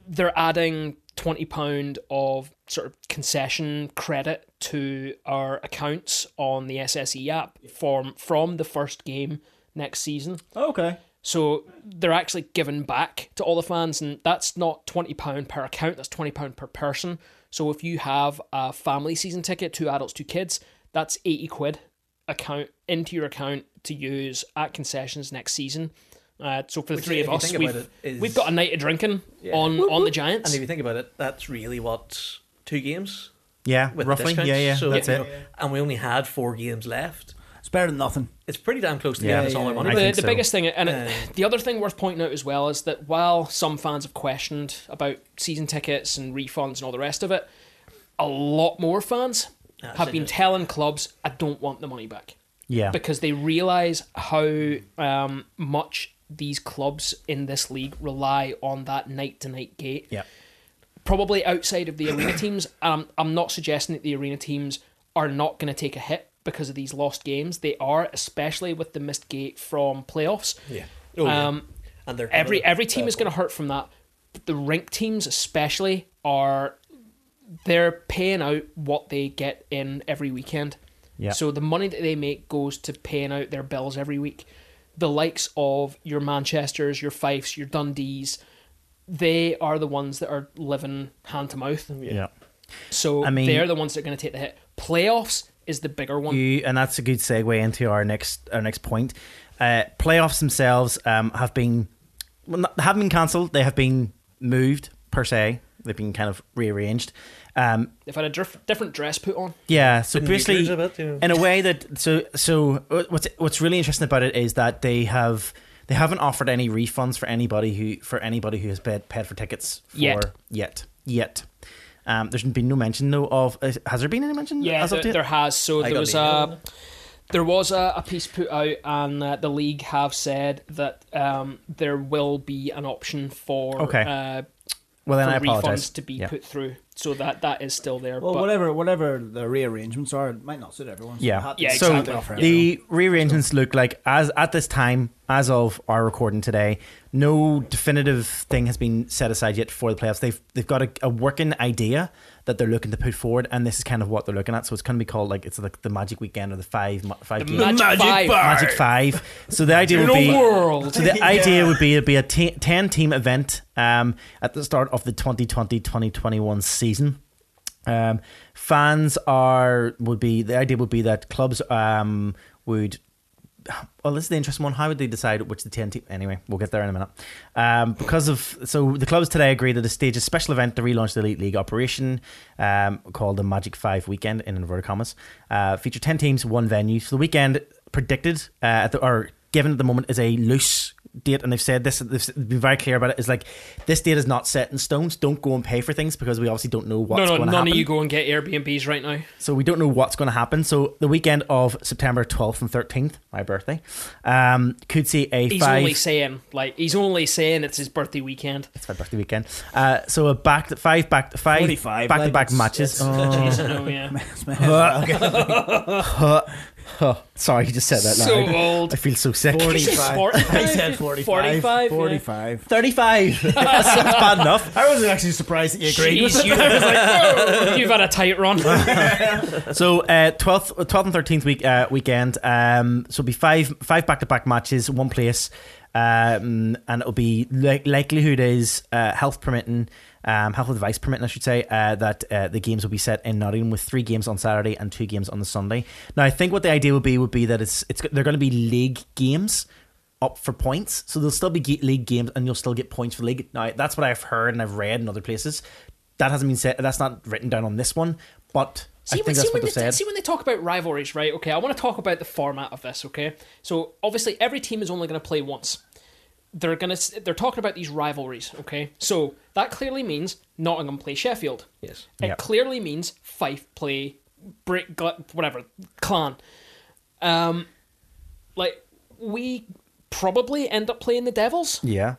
They're adding twenty pound of sort of concession credit to our accounts on the SSE app from from the first game next season. Okay. So they're actually giving back to all the fans, and that's not twenty pound per account. That's twenty pound per person. So if you have a family season ticket, two adults, two kids, that's eighty quid account into your account to use at concessions next season. Uh, so for the Which, three of us, we've, about it, is- we've got a night of drinking on on the Giants. And if you think about it, that's really what two games Yeah, with roughly. Yeah, yeah. So, that's you it. and we only had four games left. It's better than nothing. It's pretty damn close to Yeah. getting us all Yeah, our money. I the, the so. biggest thing, and it, Uh, the other thing worth pointing out as well is that while some fans have questioned about season tickets and refunds and all the rest of it, a lot more fans That's have been telling clubs, "I don't want the money back," Yeah. because they realise how um, much these clubs in this league rely on that night to night gate. Yeah. Probably outside of the arena teams, and I'm, I'm not suggesting that the arena teams are not going to take a hit because of these lost games. They are, especially with the missed gate from playoffs. Yeah. Oh, yeah. Um, and they're every every team is going to hurt from that. But the rink teams, especially, are they're paying out what they get in every weekend. Yeah. So the money that they make goes to paying out their bills every week. The likes of your Manchester's, your Fifes, your Dundees, they are the ones that are living hand to mouth. yeah. So I mean- they're the ones that are going to take the hit. Playoffs is the bigger one. You, and that's a good segue into our next our next point. Uh, playoffs themselves um, have been well, not, haven't been cancelled. They have been moved per se. They've been kind of rearranged. Um, They've had a diff- different dress put on. yeah, so Been basically, a bit, yeah. in a way that so so uh, what's what's really interesting about it is that they have they haven't offered any refunds for anybody who for anybody who has paid, paid for tickets for Yet. yet yet. Um, there's been no mention though of uh, has there been any mention? Yeah, as of there, there has. So I there got was the email, a there was a, a piece put out, and uh, the league have said that um, there will be an option for Okay. uh, well then for I apologize refunds to be Yeah. put through. So that that is still there. Well, but whatever whatever the rearrangements are, it might not suit everyone. So Yeah. it had to Yeah, be so exactly. the rearrangements look like as at this time as of our recording today no definitive thing has been set aside yet for the playoffs they've they've got a, a working idea that they're looking to put forward and this is kind of what they're looking at. So it's going to be called like it's like the magic weekend or the five five the game- Magic, Five. Magic five. So the idea would be world. so the idea would be it'd be a t- 10 team event um, at the start of the 2020-2021 season. Um, fans are would be the idea would be that clubs um, would well, this is the interesting one. How would they decide which the team? Anyway, we'll get there in a minute. Um, because of so the clubs today agreed that to stage a special event to relaunch the elite league operation um, called the Magic Five Weekend in inverted commas. Uh, feature ten teams, one venue. So the weekend predicted uh, at the, or given at the moment is a loose date, and they've said this. They've been very clear about it. Is like this date is not set in stones. Don't go and pay for things because we obviously don't know what's no, no, going to none happen. of you go and get Airbnbs right now. So we don't know what's going to happen. So the weekend of September 12th and 13th, my birthday, um, could see a He's five. only saying like he's only saying it's his birthday weekend. it's my birthday weekend. Uh, so a back five back five 45, back to back matches. it's- Oh. Jeez, no, yeah. Oh, sorry, you just said that. so loud. old. I feel so sick. Did you say 45. 45? I said 45. 45, yeah. 45. 35. That's bad enough. I wasn't actually surprised that you agreed with Jeez, it. you, I was like, whoa, you've had a tight run. So uh, 12th, 12th and 13th week uh, weekend. Um, so it'll be five five back to back matches, one place. Um, and it'll be li- likelihood is uh, health permitting, um, health advice permitting, I should say, uh, that uh, the games will be set in Nottingham with three games on Saturday and two games on the Sunday. Now, I think what the idea would be would be that it's it's they're going to be league games up for points, so there'll still be league games and you'll still get points for league. Now, that's what I've heard and I've read in other places. That hasn't been said. That's not written down on this one, but See, I when, think see, that's when what they see when they talk about rivalries, right? Okay, I want to talk about the format of this. Okay, so obviously every team is only going to play once. They're gonna they're talking about these rivalries. Okay, so that clearly means Nottingham play Sheffield. Yes. It Yep. clearly means Fife play Brick, whatever Clan. Um, like we probably end up playing the Devils. Yeah.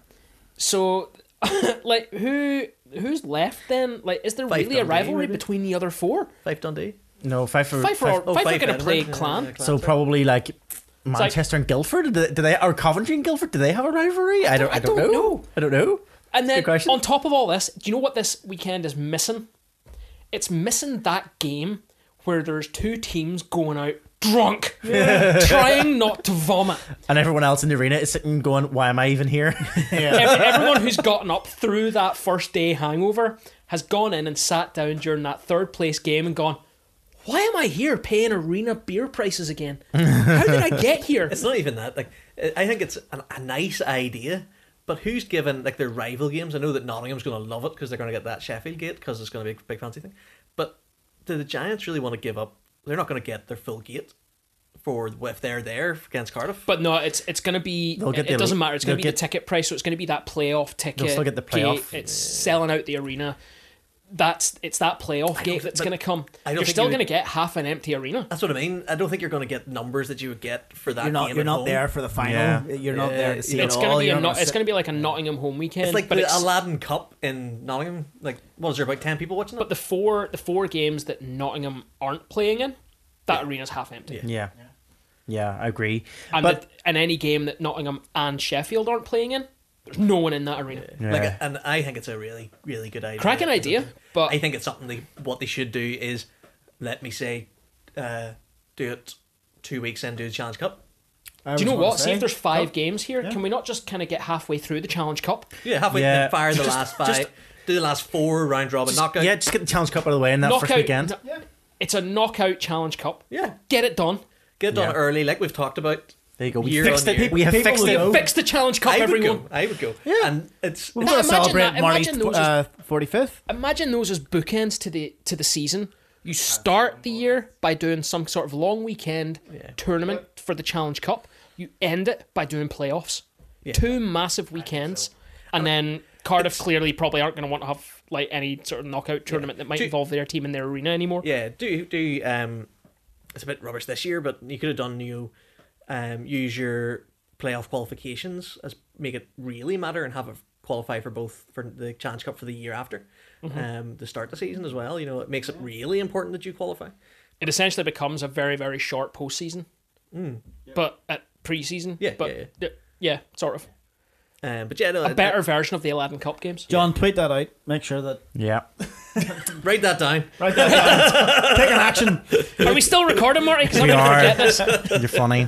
So, like who who's left then? Like, is there Fife really a rivalry maybe? between the other four? Five Dundee. No, five for Fife five- are, oh, Fife are going to play isn't? Clan. Yeah, Clan. So probably like Manchester and Guildford. Do they, do they or Coventry and Guildford? Do they have a rivalry? I don't. I don't, don't know. know. I don't know. And then on top of all this, do you know what this weekend is missing? It's missing that game where there's two teams going out drunk, trying not to vomit. And everyone else in the arena is sitting going, "Why am I even here?" Ev- everyone who's gotten up through that first day hangover has gone in and sat down during that third place game and gone, why am I here paying arena beer prices again? How did I get here? It's not even that. Like, I think it's a, a nice idea, but who's given like their rival games? I know that Nottingham's going to love it because they're going to get that Sheffield gate because it's going to be a big fancy thing. But do the Giants really want to give up? They're not going to get their full gate for if they're there against Cardiff. But no, it's it's going to be. They'll get It the- doesn't matter. It's going to be get- the ticket price, so it's going to be that playoff ticket. still get the gate. playoff. It's selling out the arena. That's it's that playoff gate that's going to come. I don't You're still you going to get half an empty arena. That's what I mean. I don't think you're going to get numbers that you would get for that You're not. game You're at not home. there for the final. Yeah. You're not Yeah, there to see It's it going all. to be a You're no, not it's going to be like a Nottingham home weekend. It's like but the it's, Aladdin Cup in Nottingham. Like, was there about ten people watching it? but the four the four games that Nottingham aren't playing in, that arena's half empty. yeah, yeah, I agree. And but that, in any game that Nottingham and Sheffield aren't playing in, there's no one in that arena. yeah. Like, and I think it's a really, really good idea. Cracking idea, but I think it's something they what they should do is let me say, uh, do it two weeks in, do the Challenge Cup. I do you know what? See if there's five Cup. games here, Yeah. can we not just kind of get halfway through the Challenge Cup? Yeah, halfway Yeah. then fire the Just- last five, just- do the last four round robin knockout. yeah, just get the Challenge Cup out of the way in that first Knockout. weekend. Yeah. It's a knockout Challenge Cup. yeah, Get it done. get it done Yeah. early, like we've talked about. There you go. We Year fixed it. year. We have People fixed it. Fix the Challenge Cup, I would everyone. go. I would go. Yeah. and it's We're going to imagine celebrate that- imagine Marty's those as- uh, 45th. Imagine those as bookends to the to the season. You start the year by doing some sort of long weekend Yeah. tournament for the Challenge Cup. You end it by doing playoffs. Yeah. Two massive weekends, and then Cardiff clearly probably aren't going to want to have like any sort of knockout tournament that might Do- involve their team in their arena anymore. Yeah, do do um, it's a bit rubbish this year, but you could have done you, um, use your playoff qualifications as make it really matter and have it qualify for both for the Challenge Cup for the year after, um, to start the season as well. You know, it makes it really important that you qualify. It essentially becomes a very very short postseason, but at preseason. Yeah, but yeah, yeah, yeah, sort of Um, but yeah, no, a better version of the Aladdin Cup games. John, tweet that out. Make sure that. Yeah. write that down. Right there. Take an action. Are we still recording, Marty? Because I'm We going to are. forget this. You're funny.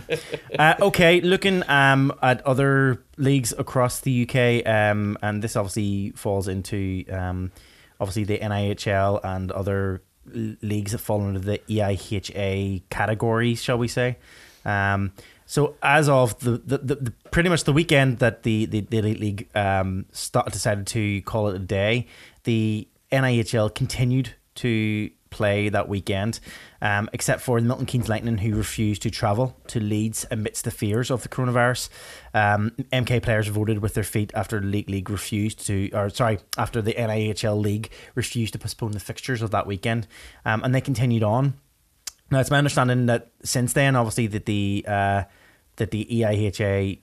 Uh, okay, looking um, at other leagues across the UK, um, and this obviously falls into um, obviously the NIHL and other l- leagues that fall under the EIHA category, shall we say? Um, so as of the, the, the, pretty much the weekend that the the, the elite league um, start, decided to call it a day, the NIHL continued to play that weekend, um, except for the Milton Keynes Lightning, who refused to travel to Leeds amidst the fears of the coronavirus. Um, MK players voted with their feet after the league refused to, or sorry, after the NIHL league refused to postpone the fixtures of that weekend, um, and they continued on. Now, it's my understanding that since then, obviously, that the uh, that the EIHA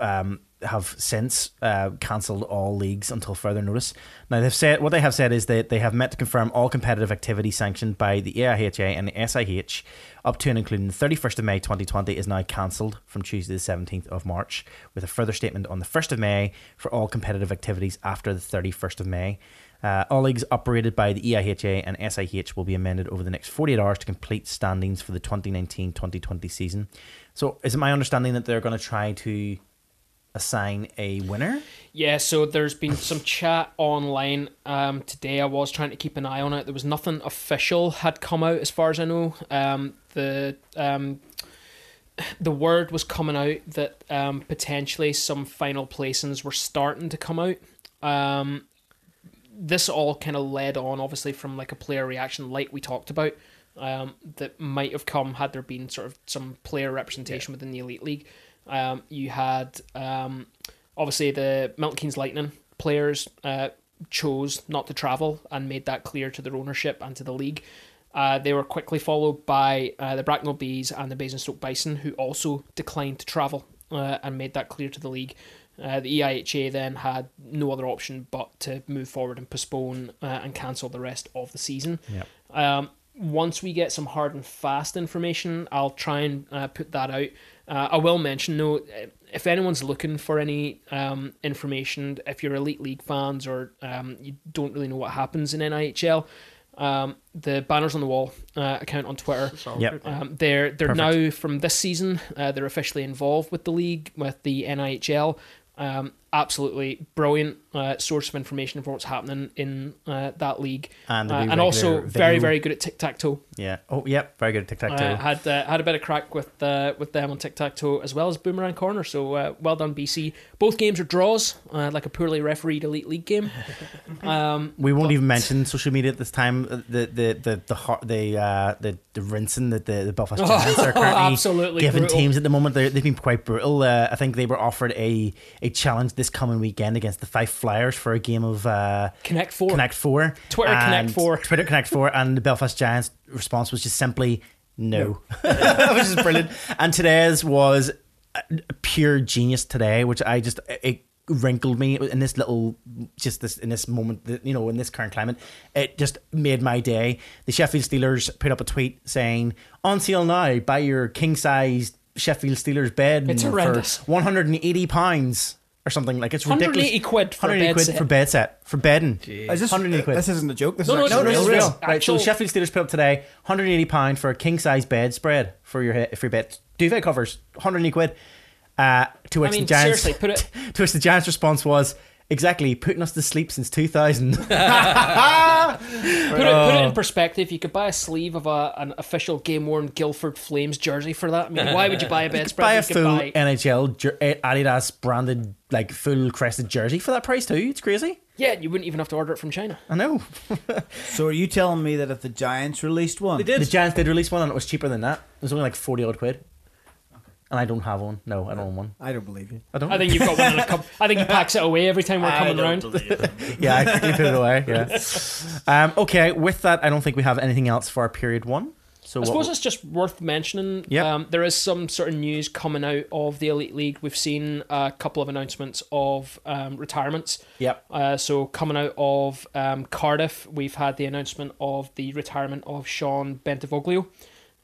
um, have since uh, cancelled all leagues until further notice. Now, they've said what they have said is that they have met to confirm all competitive activity sanctioned by the EIHA and the SIH up to and including the 31st of May 2020 is now cancelled from Tuesday the 17th of March, with a further statement on the 1st of May for all competitive activities after the 31st of May. Uh, all leagues operated by the EIHA and SIH will be amended over the next 48 hours to complete standings for the 2019 2020 season. So, is it my understanding that they're going to try to assign a winner? Yeah, so there's been some chat online um, today. I was trying to keep an eye on it. There was nothing official had come out, as far as I know. Um, the um, the word was coming out that um, potentially some final placings were starting to come out. Um, this all kind of led on, obviously, from like a player reaction, like we talked about, um, that might have come had there been sort of some player representation within the elite league. Um, you had um, obviously the Milton Keynes Lightning players uh, chose not to travel and made that clear to their ownership and to the league. Uh, they were quickly followed by uh, the Bracknell Bees and the Basingstoke Bison, who also declined to travel uh, and made that clear to the league. Uh, the EIHA then had no other option but to move forward and postpone uh, and cancel the rest of the season. Yep. Um, once we get some hard and fast information, I'll try and uh, put that out. Uh, I will mention, though, if anyone's looking for any um, information, if you're Elite League fans or um, you don't really know what happens in NIHL, um, the Banners on the Wall uh, account on Twitter. Solid Yep. Um, they're they're Perfect. now from this season. Uh, they're officially involved with the league, with the NIHL. Um, absolutely brilliant uh, source of information for what's happening in uh, that league, And, uh, and also regular very very good at tic tac toe. Yeah. Oh, yep. Very good at tic tac toe. Uh, had uh, had a bit of crack with uh, with them on tic tac toe as well as Boomerang Corner. So uh, well done, BC. Both games are draws, uh, like a poorly refereed elite league game. Um, we won't but- even mention social media at this time. The the the the the uh, the, the rinsing that the, the Belfast Giants are currently absolutely giving brutal. teams at the moment. They're, they've been quite brutal. Uh, I think they were offered a a challenge this coming weekend against the Fife Flyers for a game of uh, Connect Four. Connect Four. Twitter Connect Four. Twitter Connect Four, and the Belfast Giants' response was just simply no, which is brilliant. And today's was pure genius today, which I just it wrinkled me in this little just this in this moment that, you know in this current climate it just made my day the sheffield steelers put up a tweet saying on sale now buy your king sized sheffield steelers bed It's horrendous. 180 pounds or something like it's ridiculous 180 quid for a 180 bed quid set. for bed set for bedding Jeez. Is this, 180 quid. this isn't a joke. This No, is no, actually no, no, real. it's It's real. Right, so actual- Sheffield Steelers put up today 180 pound for a king size bed spread for your he- for your bed. Duvet covers 180 quid. Uh, to which I mean, the Giants seriously, put it. to which the Giants' response was exactly putting us to sleep since 2000. Put it, put it Oh. in perspective. You could buy a sleeve of a, an official game worn Guildford Flames jersey for that. I mean, why would you buy a bedspread? buy a You could full buy- NHL jer- eh, Adidas branded like full crested jersey for that price too. It's crazy. yeah, you wouldn't even have to order it from China. I know. So are you telling me that if the Giants released one, They did. The Giants did release one and it was cheaper than that. It was only like 40 odd quid. And I don't have one. No, I don't own one. I don't believe you. I don't. I think you've got one in a cup. I think he packs it away every time we're coming around. yeah, I quickly put it away. Yeah. Um, okay, with that, I don't think we have anything else for our period one. So I what- suppose it's just worth mentioning. Yep. Um, there is some sort of news coming out of the Elite League. We've seen a couple of announcements of um, retirements. Yep. Uh, so coming out of um, Cardiff, we've had the announcement of the retirement of Sean Bentivoglio,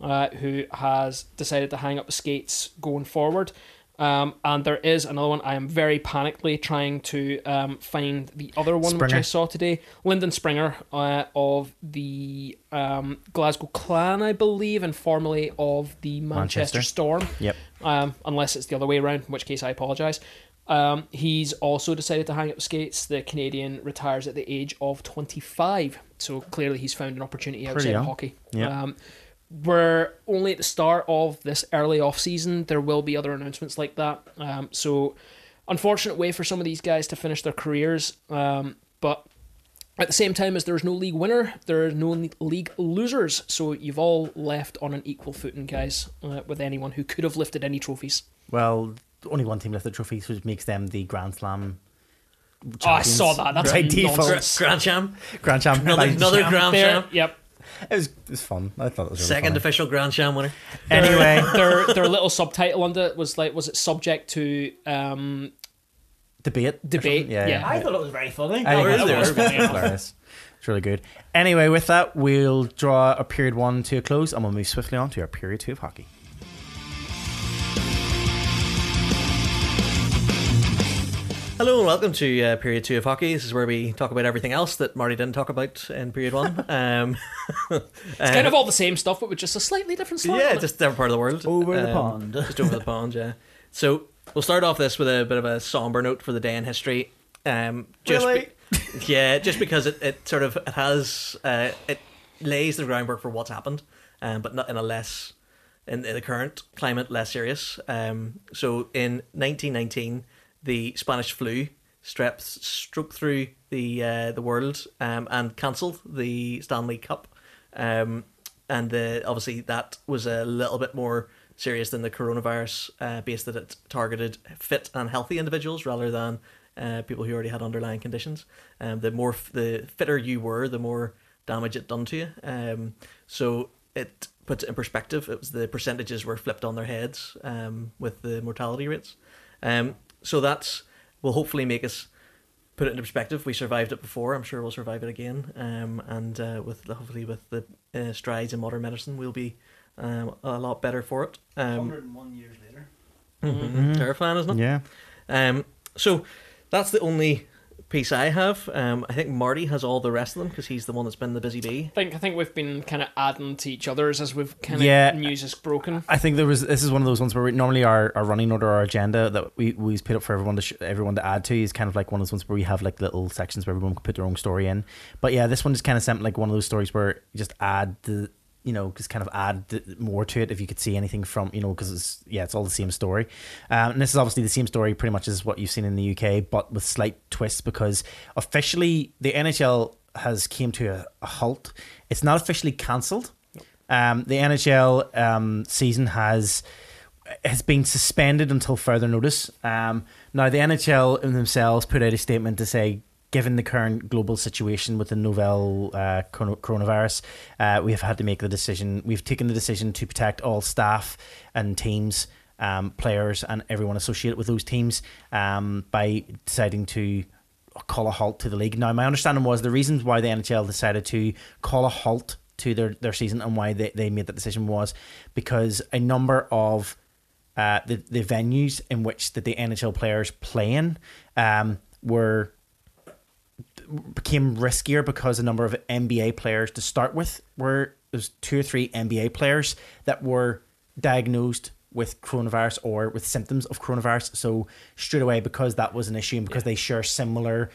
uh, who has decided to hang up the skates going forward. Um, and there is another one. I am very panically trying to um, find the other one which I saw today. Lyndon Springer uh, of the um, Glasgow Clan, I believe, and formerly of the Manchester, Manchester. Storm Yep. um, unless it's the other way around, in which case I apologise. Um, he's also decided to hang up skates. The Canadian retires at the age of 25, so clearly he's found an opportunity outside young. of hockey. Yeah. We're only at the start of this early off season. There will be other announcements like that. Um, so, unfortunate way for some of these guys to finish their careers. Um, but at the same time as there's no league winner, there are no league losers. So you've all left on an equal footing, guys, uh, with anyone who could have lifted any trophies. Well, only one team lifted trophies, which makes them the Grand Slam. Oh, I saw that. That's by nonsense. default. Grand Sham. Grand Champ. Another, another Grand There, Sham. yep. It was, it was fun. I thought it was really Second funny. official Grand Sham winner. Anyway, their their little subtitle under it was like, was it subject to um, debate. Debate. Yeah, yeah. yeah. I thought it was very funny. I think it was- really? it was It was funny. hilarious. It's really good. Anyway, with that, we'll draw a period one to a close, and we'll move swiftly on to our period two of hockey. Hello and welcome to uh, Period 2 of Hockey. This is where we talk about everything else that Marty didn't talk about in Period 1. Um, it's kind of all the same stuff, but with just a slightly different slant. yeah, just a different part of the world. Over the Um, pond. Just over the pond, yeah. So we'll start off this with a bit of a somber note for the day in history. Um, just Really? be- yeah, just because it, it sort of it has uh, it lays the groundwork for what's happened, um, but not in a less in, in the current climate less serious. Um, so in 1919, the Spanish flu strep struck through the uh, the world um, and cancelled the Stanley Cup. Um, and the, obviously that was a little bit more serious than the coronavirus, uh, based that it targeted fit and healthy individuals rather than uh, people who already had underlying conditions. Um, the more f- the fitter you were, the more damage it done to you. Um, so it puts it in perspective. It was the percentages were flipped on their heads um, with the mortality rates. Um, so that's will hopefully make us put it into perspective. We survived it before. I'm sure we'll survive it again. Um, and uh, with the, hopefully with the uh, strides in modern medicine, we'll be um, a lot better for it. Um, 101 years later. mhm, Terrifying, isn't it? Yeah. Um, so that's the only piece I have. Um, I think Marty has all the rest of them because he's the one that's been the busy bee. I think I think we've been kind of adding to each other's as we've kind of Yeah. news is broken. I think there was. This is one of those ones where we, normally our, our running order, our agenda that we we put up for everyone to sh- everyone to add to is kind of like one of those ones where we have like little sections where everyone can put their own story in. But yeah, this one just kind of sent like one of those stories where you just add the you know just kind of add more to it if you could see anything from you know because it's yeah it's all the same story. Um, and this is obviously the same story pretty much as what you've seen in the UK, but with slight twists because officially the NHL has came to a, a halt. It's not officially cancelled. Um, the NHL um, season has has been suspended until further notice. Um, now, the NHL themselves put out a statement to say, given the current global situation with the novel uh, coronavirus, uh, we have had to make the decision. We've taken the decision to protect all staff and teams. Um, players and everyone associated with those teams um, by deciding to call a halt to the league. Now, my understanding was the reasons why the NHL decided to call a halt to their, their season and why they, they made that decision was because a number of uh, the, the venues in which that the NHL players play in um, were became riskier because a number of NBA players to start with were there's two or three NBA players that were diagnosed with coronavirus or with symptoms of coronavirus. So straight away, because that was an issue and because they share similar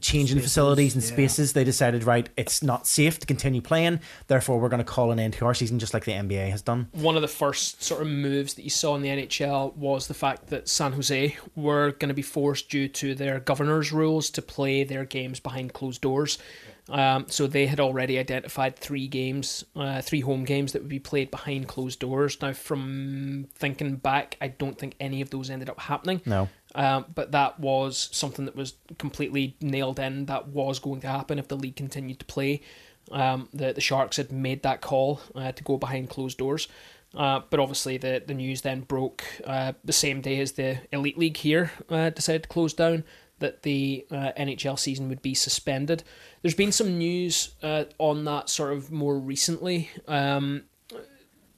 change in Spaces, facilities and yeah. spaces, they decided right, it's not safe to continue playing. Therefore, we're going to call an end to our season, just like the NBA has done. One of the first sort of moves that you saw in the NHL was the fact that San Jose were going to be forced due to their governor's rules to play their games behind closed doors. Um, so they had already identified three games, uh, three home games that would be played behind closed doors. Now, from thinking back, I don't think any of those ended up happening. No. Um, but that was something that was completely nailed in. That was going to happen if the league continued to play. Um, the the Sharks had made that call uh, to go behind closed doors. Uh, but obviously, the, the news then broke uh, the same day as the Elite League here uh, decided to close down that the uh, NHL season would be suspended. There's been some news uh, on that sort of more recently. Um,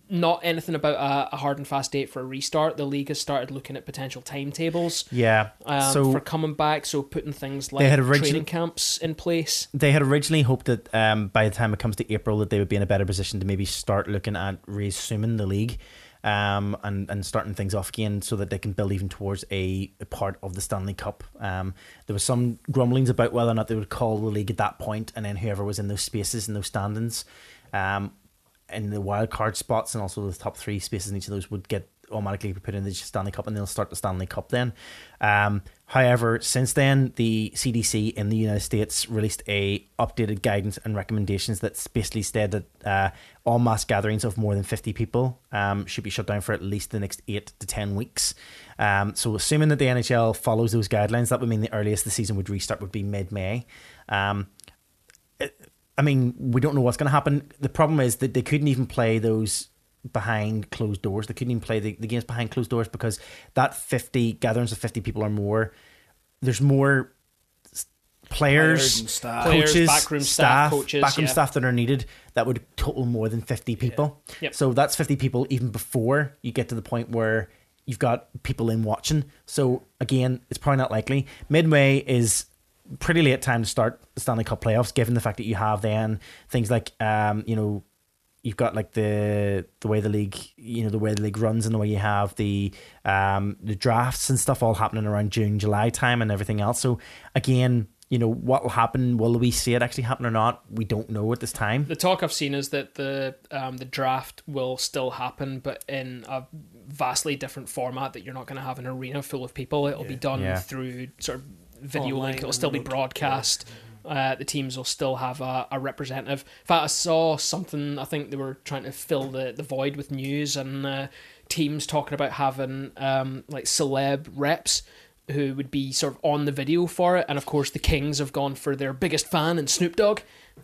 not anything about a, a hard and fast date for a restart. The league has started looking at potential timetables Yeah. um, so for coming back. So putting things like They had origin- training camps in place. they had originally hoped that um, by the time it comes to April that they would be in a better position to maybe start looking at resuming the league um, and, and starting things off again so that they can build even towards a, a part of the Stanley Cup. Um, there was some grumblings about whether or not they would call the league at that point and then whoever was in those spaces in those standings um, in the wild card spots and also the top three spaces in each of those would get automatically put in the Stanley Cup and they'll start the Stanley Cup then. Um, however, since then, the CDC in the United States released a updated guidance and recommendations that basically said that uh, all mass gatherings of more than 50 people um, should be shut down for at least the next 8 to 10 weeks. Um, so assuming that the NHL follows those guidelines, that would mean the earliest the season would restart would be mid-May. Um, I mean, we don't know what's going to happen. The problem is that they couldn't even play those behind closed doors. They couldn't even play the, the games behind closed doors because that 50 gatherings of 50 people or more, there's more Players players, and staff. Players, coaches, backroom staff, staff, coaches, backroom yeah. staff that are needed that would total more than 50 people. Yep. So that's 50 people even before you get to the point where you've got people in watching. So again, it's probably not likely. Midway is pretty late time to start the Stanley Cup playoffs, given the fact that you have then things like um, you know, you've got like the the way the league you know, the way the league runs and the way you have the um the drafts and stuff all happening around June, July time and everything else. So again, you know, what will happen? Will we see it actually happen or not? We don't know at this time. The talk I've seen is that the um, the draft will still happen, but in a vastly different format. That you're not going to have an arena full of people. It'll be done Yeah. through sort of video Online link. It'll and still be remote, broadcast. Uh, the teams will still have a, a representative. In fact, I saw something. I think they were trying to fill the, the void with news and uh, teams talking about having um, like celeb reps who would be sort of on the video for it. And of course, the Kings have gone for their biggest fan and Snoop Dogg,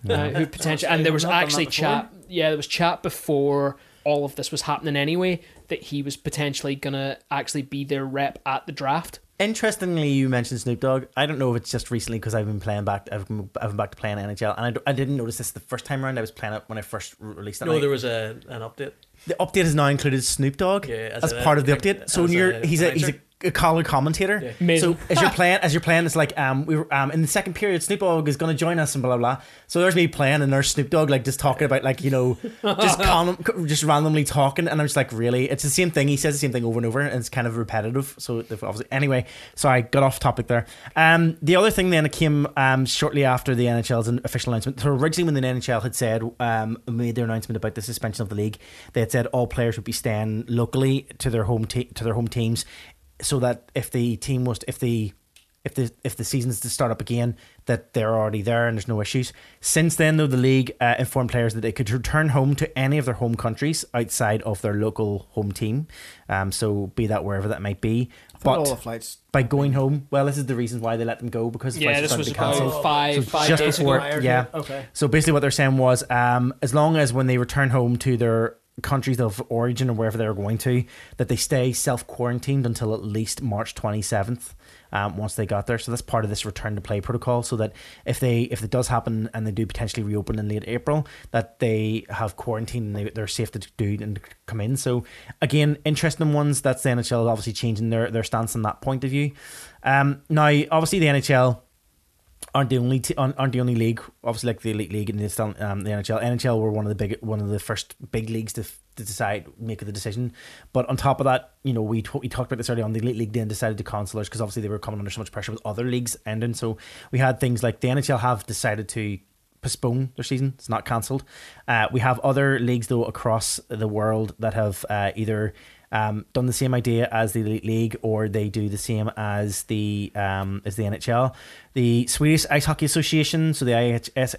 uh, who potentially. And there was Not done that actually chat. Yeah, there was chat before all of this was happening anyway that he was potentially gonna actually be their rep at the draft. Interestingly, you mentioned Snoop Dogg. I don't know if it's just recently because I've been playing back. I've been, I've been back to playing NHL, and I didn't notice this the first time around. I was playing it when I first released it. No, I- there was a an update. the update has now included Snoop Dogg Yeah, as, as a- part of the update. So when you're a he's a he's a. a colour commentator. Yeah. So as you're playing, as you're playing, it's like um we were um in the second period, Snoop Dogg is going to join us and blah blah blah. So there's me playing and there's Snoop Dogg like just talking about like you know just com- just randomly talking, and I'm just like really, it's the same thing. He says the same thing over and over, and it's kind of repetitive. So obviously anyway. Sorry, got off topic there. Um, the other thing then it came um shortly after the NHL's official announcement. So originally when the NHL had said um made their announcement about the suspension of the league, they had said all players would be staying locally to their home te- to their home teams so that if the team was if the if the if the season's to start up again that they're already there and there's no issues. Since then, though, the league uh, informed players that they could return home to any of their home countries outside of their local home team. Um, so be that wherever that might be. But all the flights. by going home, well, this is the reason why they let them go because Yeah, flights this was to be cancelled. about five So five just days before- ago. Yeah. Okay. So basically, what they're saying was, um, as long as when they return home to their countries of origin or wherever they're going to, that they stay self quarantined until at least March twenty seventh. Um, once they got there, so that's part of this return to play protocol. So that if they if it does happen and they do potentially reopen in late April, that they have quarantine and they, they're safe to do and come in. So again, interesting ones. That's the NHL obviously changing their their stance on that point of view. Um, now, obviously, the NHL aren't the only t- aren't the only league. Obviously, like the elite league and the um, the NHL. NHL were one of the big one of the first big leagues to, to decide make the decision. But on top of that, you know, we t- we talked about this earlier on. The elite league then decided to cancel because obviously they were coming under so much pressure with other leagues ending. So we had things like the NHL have decided to postpone their season. It's not cancelled. Uh, we have other leagues though across the world that have uh, either um, done the same idea as the elite league, or they do the same as the um, as the NHL. The Swedish Ice Hockey Association, so the IHS.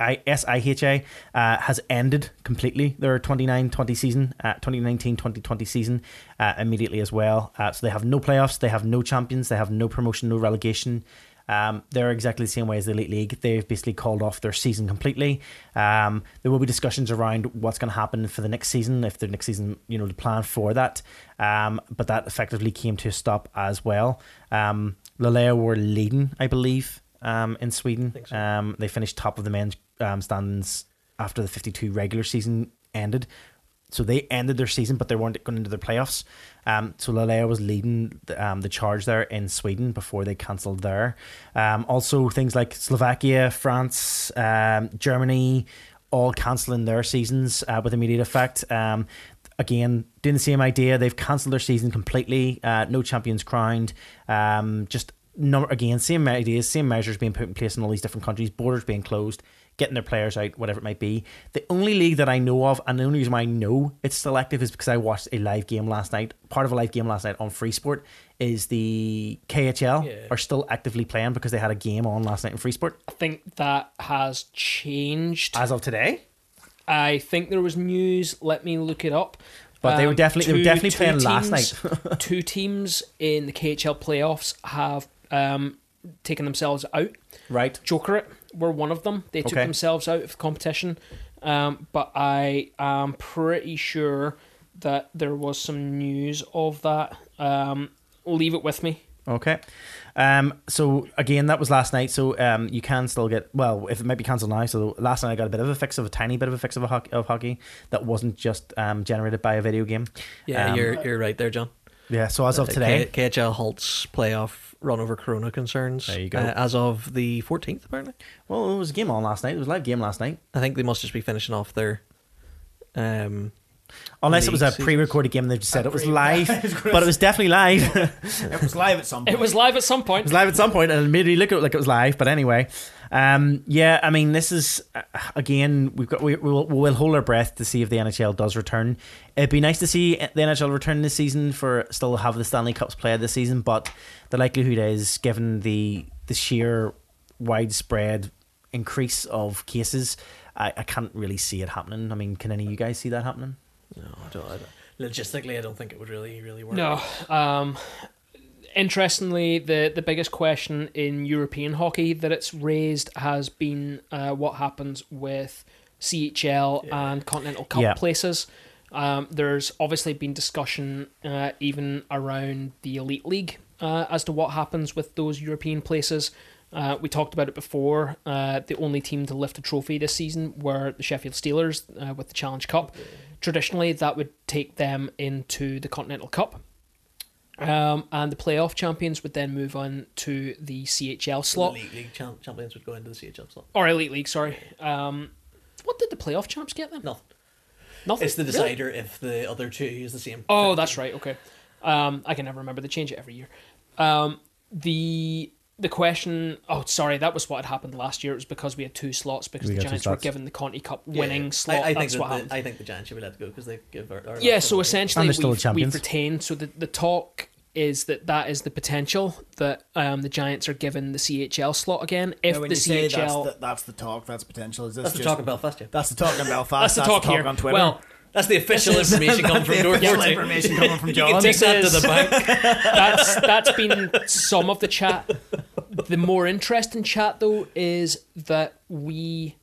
SIHA uh, has ended completely their 29-20 season, uh, 2019-2020 season uh, immediately as well. Uh, so they have no playoffs, they have no champions, they have no promotion, no relegation. Um, they're exactly the same way as the Elite League. They've basically called off their season completely. Um, there will be discussions around what's going to happen for the next season, if the next season, you know, the plan for that. Um, but that effectively came to a stop as well. Um, Lulea were leading, I believe, um, in Sweden. so. Um, they finished top of the men's um, standings after the 52 regular season ended. So they ended their season, but they weren't going into their playoffs. Um, so Lulea was leading the, um, the charge there in Sweden before they cancelled there. Um, also, things like Slovakia, France, um, Germany, all cancelling their seasons uh, with immediate effect. Um, again, doing the same idea. They've cancelled their season completely. Uh, no champions crowned. Um, just number again, same ideas, same measures being put in place in all these different countries. Borders being closed, getting their players out, whatever it might be. The only league that I know of, and the only reason why I know it's selective is because I watched a live game last night. Part of a live game last night on Free Sport is the KHL Yeah. are still actively playing because they had a game on last night in Free Sport I think that has changed. as of today. I think there was news. Let me look it up. But they were Um, definitely they were definitely two playing last night. two teams in the KHL playoffs have um, taken themselves out. right. Jokerit were one of them. They took Okay. themselves out of the competition. Um, but I am pretty sure that there was some news of that. Um, leave it with me. Okay. Um, so again, that was last night. So um, you can still get well if it might be cancelled now. So last night I got a bit of a fix of a tiny bit of a fix of a hockey, of hockey that wasn't just um, generated by a video game. Yeah, Um, you're you're right there, John. Yeah. So as of Uh, today, K- KHL halts playoff run over Corona concerns. There you go. uh, as of the 14th, apparently. well, it was a game on last night. It was a live game last night. I think they must just be finishing off their. Um, Unless it was a pre-recorded game, and they just said it was live, I was gonna but it was definitely live. it It was live at some point. It was live at some point. It was live at some point, and it made me look like it was live. But anyway, um, yeah, I mean, this is uh, again, we've got we we'll, we'll hold our breath to see if the NHL does return. It'd be nice to see the NHL return this season for still have the Stanley Cups played this season, but the likelihood is, given the the sheer widespread increase of cases, I, I can't really see it happening. I mean, can any of you guys see that happening? No, I don't, I don't. Logistically, I don't think it would really, really work. No. Um, interestingly, the, the biggest question in European hockey that it's raised has been uh, what happens with CHL Yeah. and Continental Cup Yeah. places. Um, there's obviously been discussion uh, even around the Elite League uh, as to what happens with those European places. Uh, we talked about it before. Uh, the only team to lift a trophy this season were the Sheffield Steelers uh, with the Challenge Cup. Traditionally, that would take them into the Continental Cup. Um, and the playoff champions would then move on to the CHL slot League, league champ, champions would go into the CHL slot. or Elite League. Sorry. Um, what did the playoff champs get then? Nothing. Nothing. It's the Really? decider if the other two is the same. Oh, that's right. Okay. Um, I can never remember. They change it every year. Um, the the question. Oh, sorry. That was what had happened last year. It was because we had two slots because We the Giants were given the Conti Cup winning yeah. slot. I, I think That's that what the, happened. I think the Giants should be let go because they give our, our yeah. So away. essentially, And they're still we've, the champions. we've retained. So the the talk is that that is the potential that um, the Giants are given the CHL slot again if Now, when the you say CHL. that's the, that's the talk, that's potential. Is this that's the just, talk in Belfast. Yeah, That's the talk in Belfast. That's the talk here. on Twitter. Well, that's the official This is- information coming from the North official Forty. information coming from You can John. take that to the bank. that's that's been some of the chat. The more interesting chat though is that we,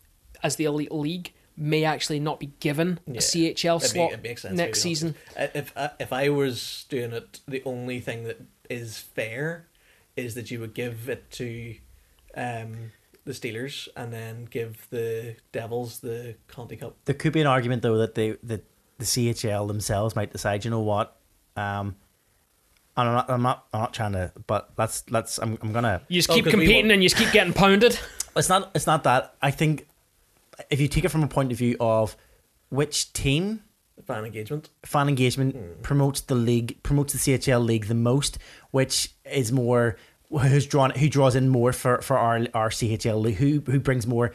as the elite league, may actually not be given a CHL It, slot it makes sense next to be season. I- If I, if I was doing it, the only thing that is fair is that you would give it to um, the Steelers and then give the Devils the Conti Cup. There could be an argument though that they that the CHL themselves might decide. You know what? Um, and I'm not. I'm not. I'm not trying to. But let's. Let's. I'm. I'm gonna. You just Oh, keep 'cause we competing and you just keep getting pounded. It's not. It's not that. I think if you take it from a point of view of which team Fan engagement. fan engagement promotes the league, promotes the CHL league the most, which is more who's drawn, who draws in more for, for our our CHL who who brings more.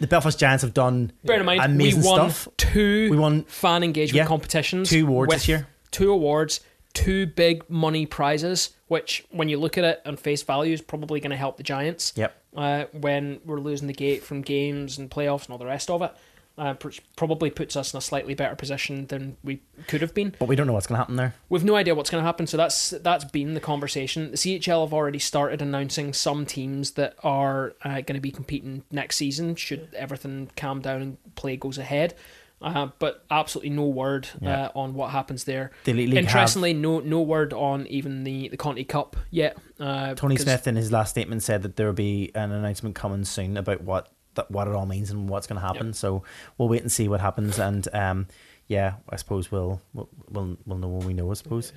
The Belfast Giants have done Bear in mind, amazing we won stuff. two We won fan engagement yeah, competitions, two awards this year. Two awards, two big money prizes, which, when you look at it on face value, is probably going to help the Giants. Yep. uh, when we're losing the gate from games and playoffs and all the rest of it. Uh, probably puts us in a slightly better position than we could have been. But we don't know what's going to happen there. We've no idea what's going to happen, so that's that's been the conversation. The CHL have already started announcing some teams that are uh, going to be competing next season should everything calm down and play goes ahead. Uh, but absolutely no word Yeah. uh, on what happens there. The League have- Interestingly, no no word on even the the Conti Cup yet. Uh, Tony Smith in his last statement said that there will be an announcement coming soon about what that what it all means and what's going to happen. Yep. So we'll wait and see what happens. And um, yeah, I suppose we'll we'll we'll, we'll know when we know. I suppose.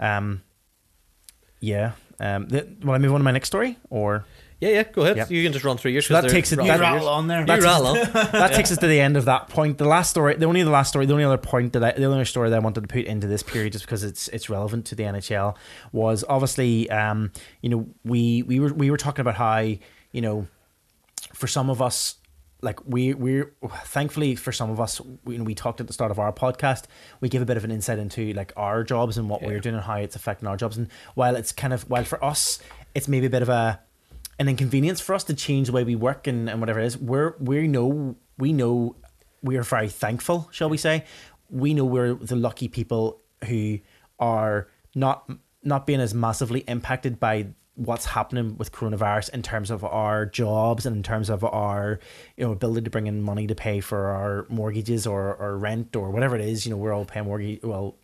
Um, yeah. Um, the, will I move on to my next story or? Yeah, yeah. Go ahead. Yep. You can just run through yours. So that takes it- You that- rattle on there. You rattle on. that takes us to the end of that point. The last story, the only the last story, the only other point that I, the only other story that I wanted to put into this period, just because it's it's relevant to the NHL, was obviously, um, you know, we we were we were talking about how you know, for some of us, like we we're thankfully for some of us, when we talked at the start of our podcast, we give a bit of an insight into like our jobs and what we're doing and how it's affecting our jobs. And while it's kind of while for us, it's maybe a bit of a an inconvenience for us to change the way we work and, and whatever it is. We're we know we know we are very thankful, shall we say. We know we're the lucky people who are not not being as massively impacted by what's happening with coronavirus in terms of our jobs and in terms of our you know ability to bring in money to pay for our mortgages or, or rent or whatever it is. You know, we're all paying mortgage well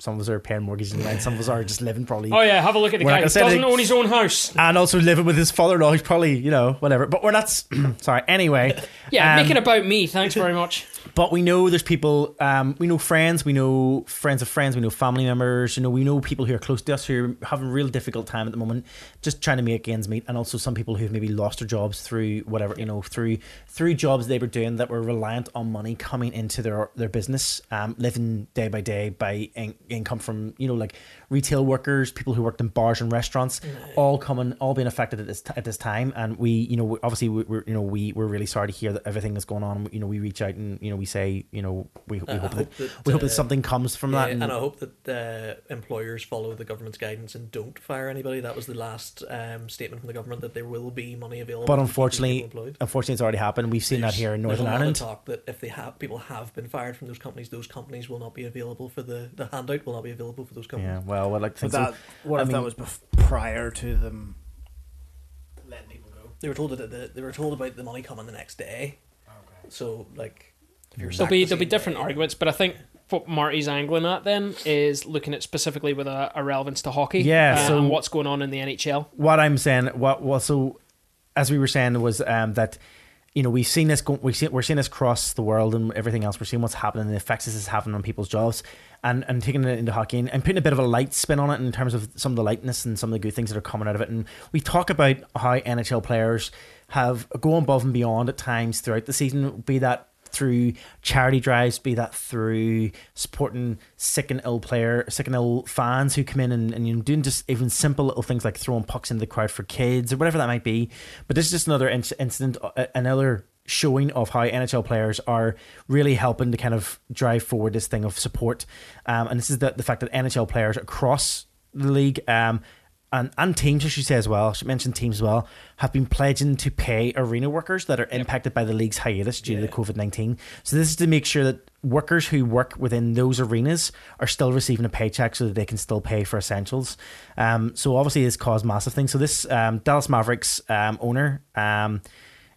some of us are paying mortgages and rent, some of us are just living probably Oh yeah, have a look at the We're guy doesn't anything. own his own house. and also living with his father-in-law who's probably you know whatever but we're not sorry anyway Yeah, um, make it about me. Thanks very much. But we know there's people um, we know friends we know friends of friends we know family members you know we know people who are close to us who are having a real difficult time at the moment just trying to make ends meet. And also some people who've maybe lost their jobs through whatever you know through through jobs they were doing that were reliant on money coming into their their business um, living day by day by in- income from you know like retail workers people who worked in bars and restaurants all coming all being affected at this at this time and we you know obviously we- we're you know we we're really sorry to hear that everything that's going on you know we reach out and you know we say you know we, we hope, hope that, that, we hope uh, that something comes from Yeah, that and, and, I hope that uh, employers follow the government's guidance and don't fire anybody. That was the last um, statement from the government that there will be money available. but unfortunately unfortunately it's already happened we've seen that here in Northern a lot of Ireland talk that if they have people have been fired from those companies, those companies will not be available for the the handout will not be available for those companies. yeah well I'd like to But think that, so what I if that was bef- prior to them letting people go? They were told that the, they were told about the money coming the next day. Okay. So like, if you're There'll be the there'll be different day- arguments, but I think what Marty's angling at then is looking at specifically with a, a relevance to hockey. Yeah, uh, so- and what's going on in the NHL. what I'm saying, what well, so as we were saying was um, that you know, we've seen this. Go, we've seen, we're seeing this across the world and everything else. We're seeing what's happening, the effects this is having on people's jobs, and and taking it into hockey and, and putting a bit of a light spin on it in terms of some of the lightness and some of the good things that are coming out of it. And we talk about how NHL players have gone above and beyond at times throughout the season, be that through charity drives, be that through supporting sick and ill player, sick and ill fans who come in and, and you know doing just even simple little things like throwing pucks into the crowd for kids or whatever that might be. But this is just another inc- incident, uh, another showing of how NHL players are really helping to kind of drive forward this thing of support. Um, and this is the, the fact that NHL players across the league um, and, and teams, I should say as well, she mentioned teams as well, have been pledging to pay arena workers that are impacted by the league's hiatus due to the COVID 19. So, this is to make sure that workers who work within those arenas are still receiving a paycheck so that they can still pay for essentials. Um, so, obviously, this caused massive things. So, this um, Dallas Mavericks um, owner um,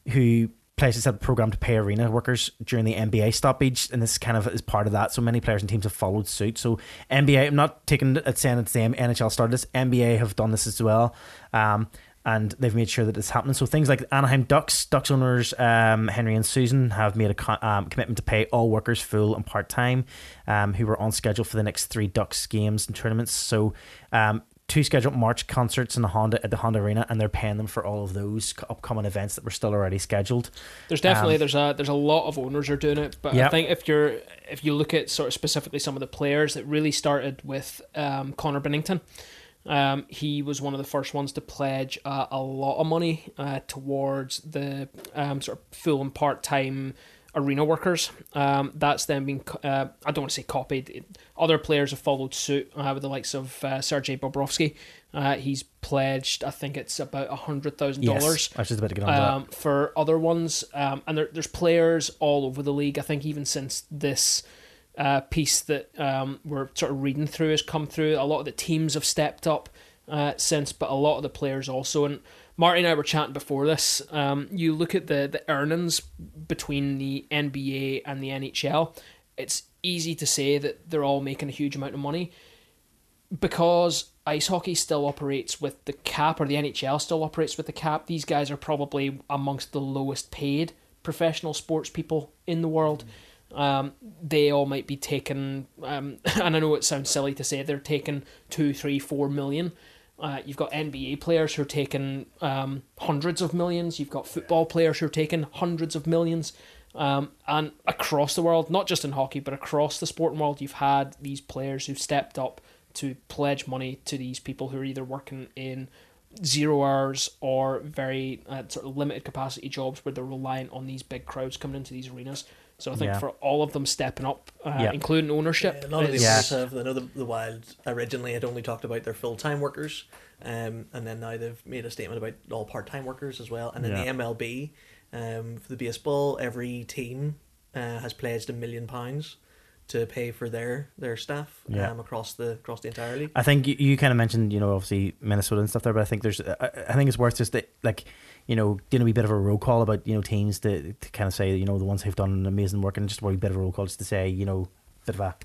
who places have a program to pay arena workers during the NBA stoppage, and this kind of is part of that. So many players and teams have followed suit. So NBA, I'm not taking it saying it's the NHL started this. NBA have done this as well. Um, and they've made sure that it's happening. So things like Anaheim Ducks, Ducks owners um, Henry and Susan have made a um, commitment to pay all workers full and part time um, who were on schedule for the next three Ducks games and tournaments. So um, two scheduled March concerts in the Honda at the Honda Arena, and they're paying them for all of those upcoming events that were still already scheduled. There's definitely Um, there's a there's a lot of owners are doing it, but I think if you're if you look at sort of specifically some of the players that really started with um, Connor Bennington, um, he was one of the first ones to pledge uh, a lot of money uh, towards the um, sort of full and part time arena workers. Um, that's then been uh, I don't want to say copied. Other players have followed suit uh, with the likes of uh, Sergei Bobrovsky. Uh, he's pledged, I think it's about a hundred thousand dollars Yes, I was just about to get on um, for other ones. Um, and there, there's players all over the league. I think even since this uh, piece that um, we're sort of reading through has come through, a lot of the teams have stepped up uh, since, but a lot of the players also. And Marty and I were chatting before this. Um, you look at the, the earnings between the NBA and the NHL, it's easy to say that they're all making a huge amount of money because ice hockey still operates with the cap, or the NHL still operates with the cap, these guys are probably amongst the lowest paid professional sports people in the world. Um, they all might be taking, um, and I know it sounds silly to say they're taking two, three, four million. Uh, you've got NBA players who are taking um, hundreds of millions. You've got football players who are taking hundreds of millions. Um, and across the world, not just in hockey, but across the sporting world, you've had these players who've stepped up to pledge money to these people who are either working in zero hours or very uh, sort of limited capacity jobs where they're reliant on these big crowds coming into these arenas. So I think Yeah. for all of them stepping up, uh, Yeah. including ownership, Yeah, a lot of the is- Yeah. have. I know the, the Wild originally had only talked about their full time workers, um, and then now they've made a statement about all part time workers as well. And then Yeah. the MLB, um, for the baseball, every team uh, has pledged a million pounds to pay for their their staff Yeah. um, across the across the entire league. I think you, you kind of mentioned, you know, obviously Minnesota and stuff there, but I think there's, I, I think it's worth just that, like, you know, doing a wee bit of a roll call about, you know, teams to, to kind of say, you know, the ones who've done amazing work and just a wee bit of a roll call just to say, you know, bit of a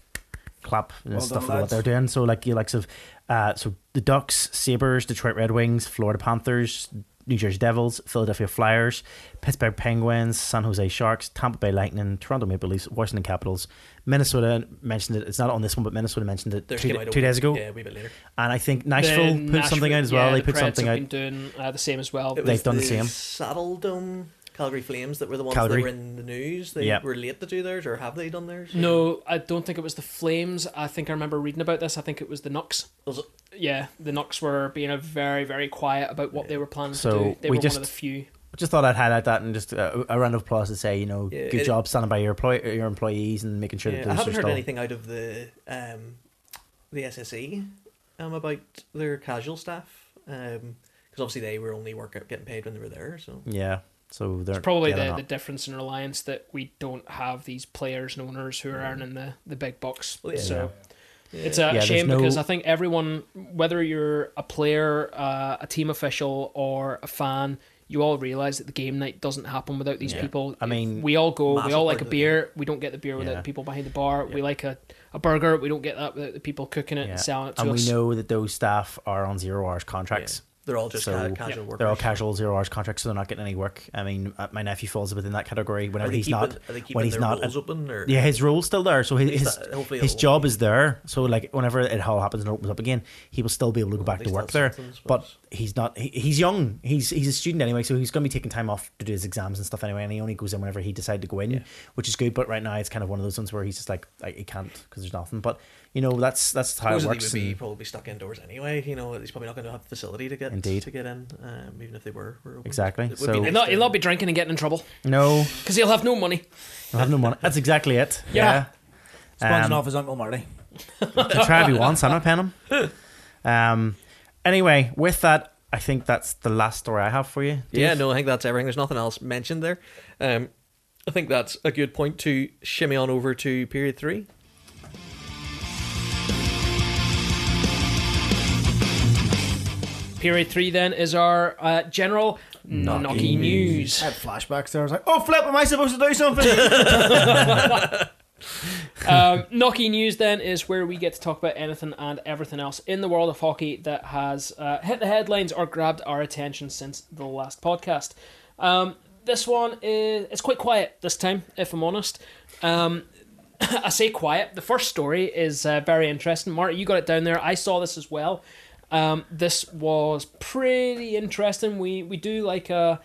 clap and Well stuff done, for what they're doing. So, like, you likes of, uh, so the Ducks, Sabres, Detroit Red Wings, Florida Panthers, New Jersey Devils, Philadelphia Flyers, Pittsburgh Penguins, San Jose Sharks, Tampa Bay Lightning, Toronto Maple Leafs, Washington Capitals, Minnesota mentioned it. It's not on this one, but Minnesota mentioned it Theirs two, came two days ago. Yeah, a wee bit later. And I think the Nashville put something out as well. yeah, they the put Preds something have out. been doing uh, the same as well. They've was done the same. Saddledome Calgary Flames that were the ones Calgary. that were in the news. They Yep. were late to do theirs, or have they done theirs? No, I don't think it was the Flames. I think I remember reading about this. I think it was the Nucks. Was it? Yeah, the Nucks were being a very, very quiet about what they were planning So to do. They we were just- one of the few. Just thought I'd highlight that and just uh, a round of applause to say, you know, Yeah, good it- job standing by your employ- your employees and making sure Yeah, that I those haven't are heard still. anything out of the um, the SSE um, about their casual staff because obviously they were only work getting paid when they were there. So Yeah, so they're It's probably the, the difference in reliance that we don't have these players and owners who are earning the, the big bucks. Well, yeah. So yeah. it's a Yeah, shame no- because I think everyone, whether you're a player, uh, a team official, or a fan, you all realize that the game night doesn't happen without these Yeah. people. I mean, we all go. We all like a beer. We don't get the beer without Yeah. the people behind the bar. We like a, a burger. We don't get that without the people cooking it Yeah. and selling it to and us. we know that those staff are on zero hours contracts. They're all just So, ca- yeah, casual workers. They're all casual zero hours contracts, so they're not getting any work. I mean, uh, my nephew falls within that category. Whenever he's keeping, not, Are they when he's their not, roles open? Or yeah, his role's still there. So his his, that- his it'll- job is there. So like whenever it all happens and opens up again, he will still be able to go back to work there. But he's not. He, he's young. He's he's a student anyway, so he's going to be taking time off to do his exams and stuff anyway. And he only goes in whenever he decides to go in, Yeah. which is good. But right now, it's kind of one of those ones where he's just like, like he can't because there's nothing. But you know, that's that's how it Supposedly works. would be and- probably stuck indoors anyway. You know, he's probably not going to have the facility to get Indeed. to get in, um, even if they were. were open. Exactly. It So- be He'll nice not, he'll not be drinking and getting in trouble no, because he'll have no money. I have no money. That's exactly it. Yeah. Sponging Um, off his uncle Marty. to try if he wants. I'm not paying him. Um. Anyway, with that, I think that's the last story I have for you. Yeah, no, I think that's everything. There's nothing else mentioned there. Um, I think that's a good point to shimmy on over to period three. Period three then is our uh, general Knocky knocky news. I had flashbacks there. I was like, oh, flip, am I supposed to do something? um, Knocky News then is where we get to talk about anything and everything else in the world of hockey that has uh, hit the headlines or grabbed our attention since the last podcast. Um, this one is it's quite quiet this time, if I'm honest. Um, I say quiet. The first story is uh, very interesting. Marty, you got it down there. I saw this as well. Um, this was pretty interesting. We we do like a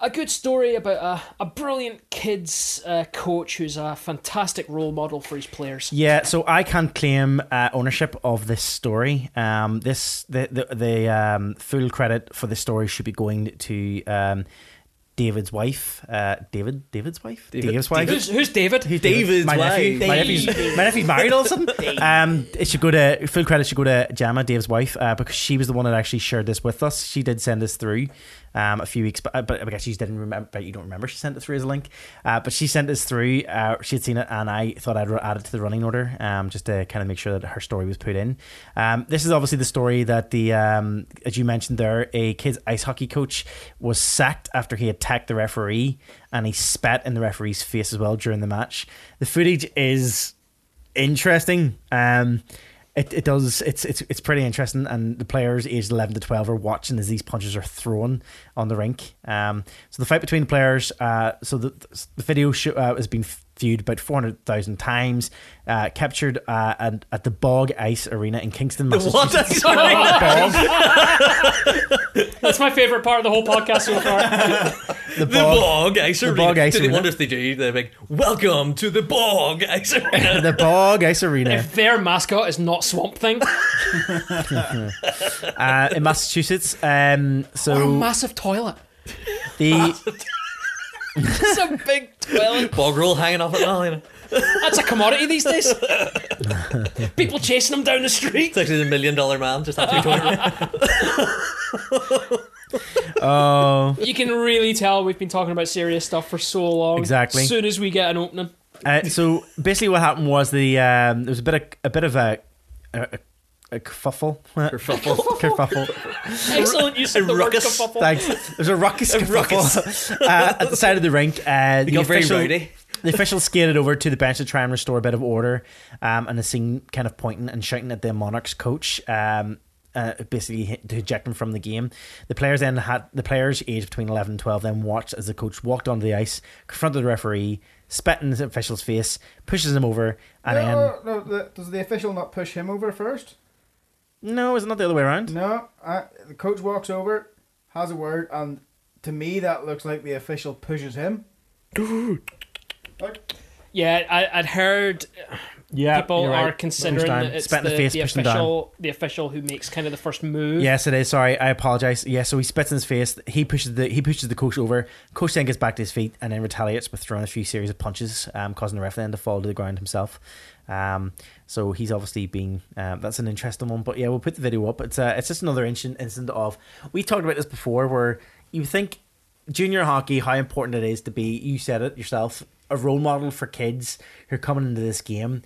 a good story about a, a brilliant kids uh, coach who's a fantastic role model for his players. Yeah, so I can't claim uh, ownership of this story. Um, this the the, the um, full credit for the story should be going to um, David's wife. Uh, David, David's wife, David- David's wife. Who's, who's David? Who's David's my nephew, wife. my nephew's, my nephew's married all of a sudden. Um, it should go to full credit should go to Gemma, Dave's wife, uh, because she was the one that actually shared this with us. She did send this through um, a few weeks, but but I guess you didn't remember. But you don't remember she sent it through as a link. Uh, but she sent this through. Uh, she had seen it, and I thought I'd add it to the running order, um, just to kind of make sure that her story was put in. Um, this is obviously the story that the um, as you mentioned there, a kids ice hockey coach was sacked after he attacked the referee and he spat in the referee's face as well during the match. The footage is interesting. Um, it, it does it's it's it's pretty interesting, and the players aged eleven to twelve are watching as these punches are thrown on the rink. Um, so the fight between the players, uh, so the the video show, uh, has been viewed about four hundred thousand times, uh, captured uh, at, at the Bog Ice Arena in Kingston, Massachusetts. Bog, That's my favorite part of the whole podcast so far. the The Bog, bog ice the arena. Bog Ice Did they Arena. wonder if they do? They're like, "Welcome to the bog ice arena." the Bog Ice Arena. if their mascot is not Swamp Thing, uh, in Massachusetts. Um, what a so massive toilet. the It's a big toilet. bog roll hanging off at now. You know? That's a commodity these days. People chasing them down the street. It's actually the million dollar man. Just after oh You can really tell we've been talking about serious stuff for so long. Exactly. As soon as we get an opening. Uh, so basically, what happened was the um, there was a bit of a bit of a a, a, a kerfuffle. kerfuffle. kerfuffle. Excellent use of A the word ruckus. kerfuffle. Thanks. There's a ruckus. A kerfuffle, uh, at the side of the rink. Uh, the got very official, rowdy. the official skated over to the bench to try and restore a bit of order, um, and is seen kind of pointing and shouting at the Monarchs coach. Um, uh, basically to eject him from the game. The players then had the players aged between eleven and twelve then watched as the coach walked onto the ice, confronted the referee, spat in the official's face, pushes him over, and then no, no, the, does the official not push him over first? No, is it not the other way around? No, I, the coach walks over, has a word, and to me that looks like the official pushes him. like, Yeah, I, I'd heard Yeah, people you're right. considering that it's Spat the, the face, the pushed down. official, the official who makes kind of the first move. Yes, it is. Sorry, I apologize. Yeah, so he spits in his face. He pushes the he pushes the coach over. Coach then gets back to his feet and then retaliates with throwing a few series of punches, um, causing the ref then to fall to the ground himself. Um, so he's obviously been um, that's an interesting one. But yeah, we'll put the video up. It's uh, it's just another incident incident of we talked about this before, where you think junior hockey how important it is to be. You said it yourself, a role model for kids who are coming into this game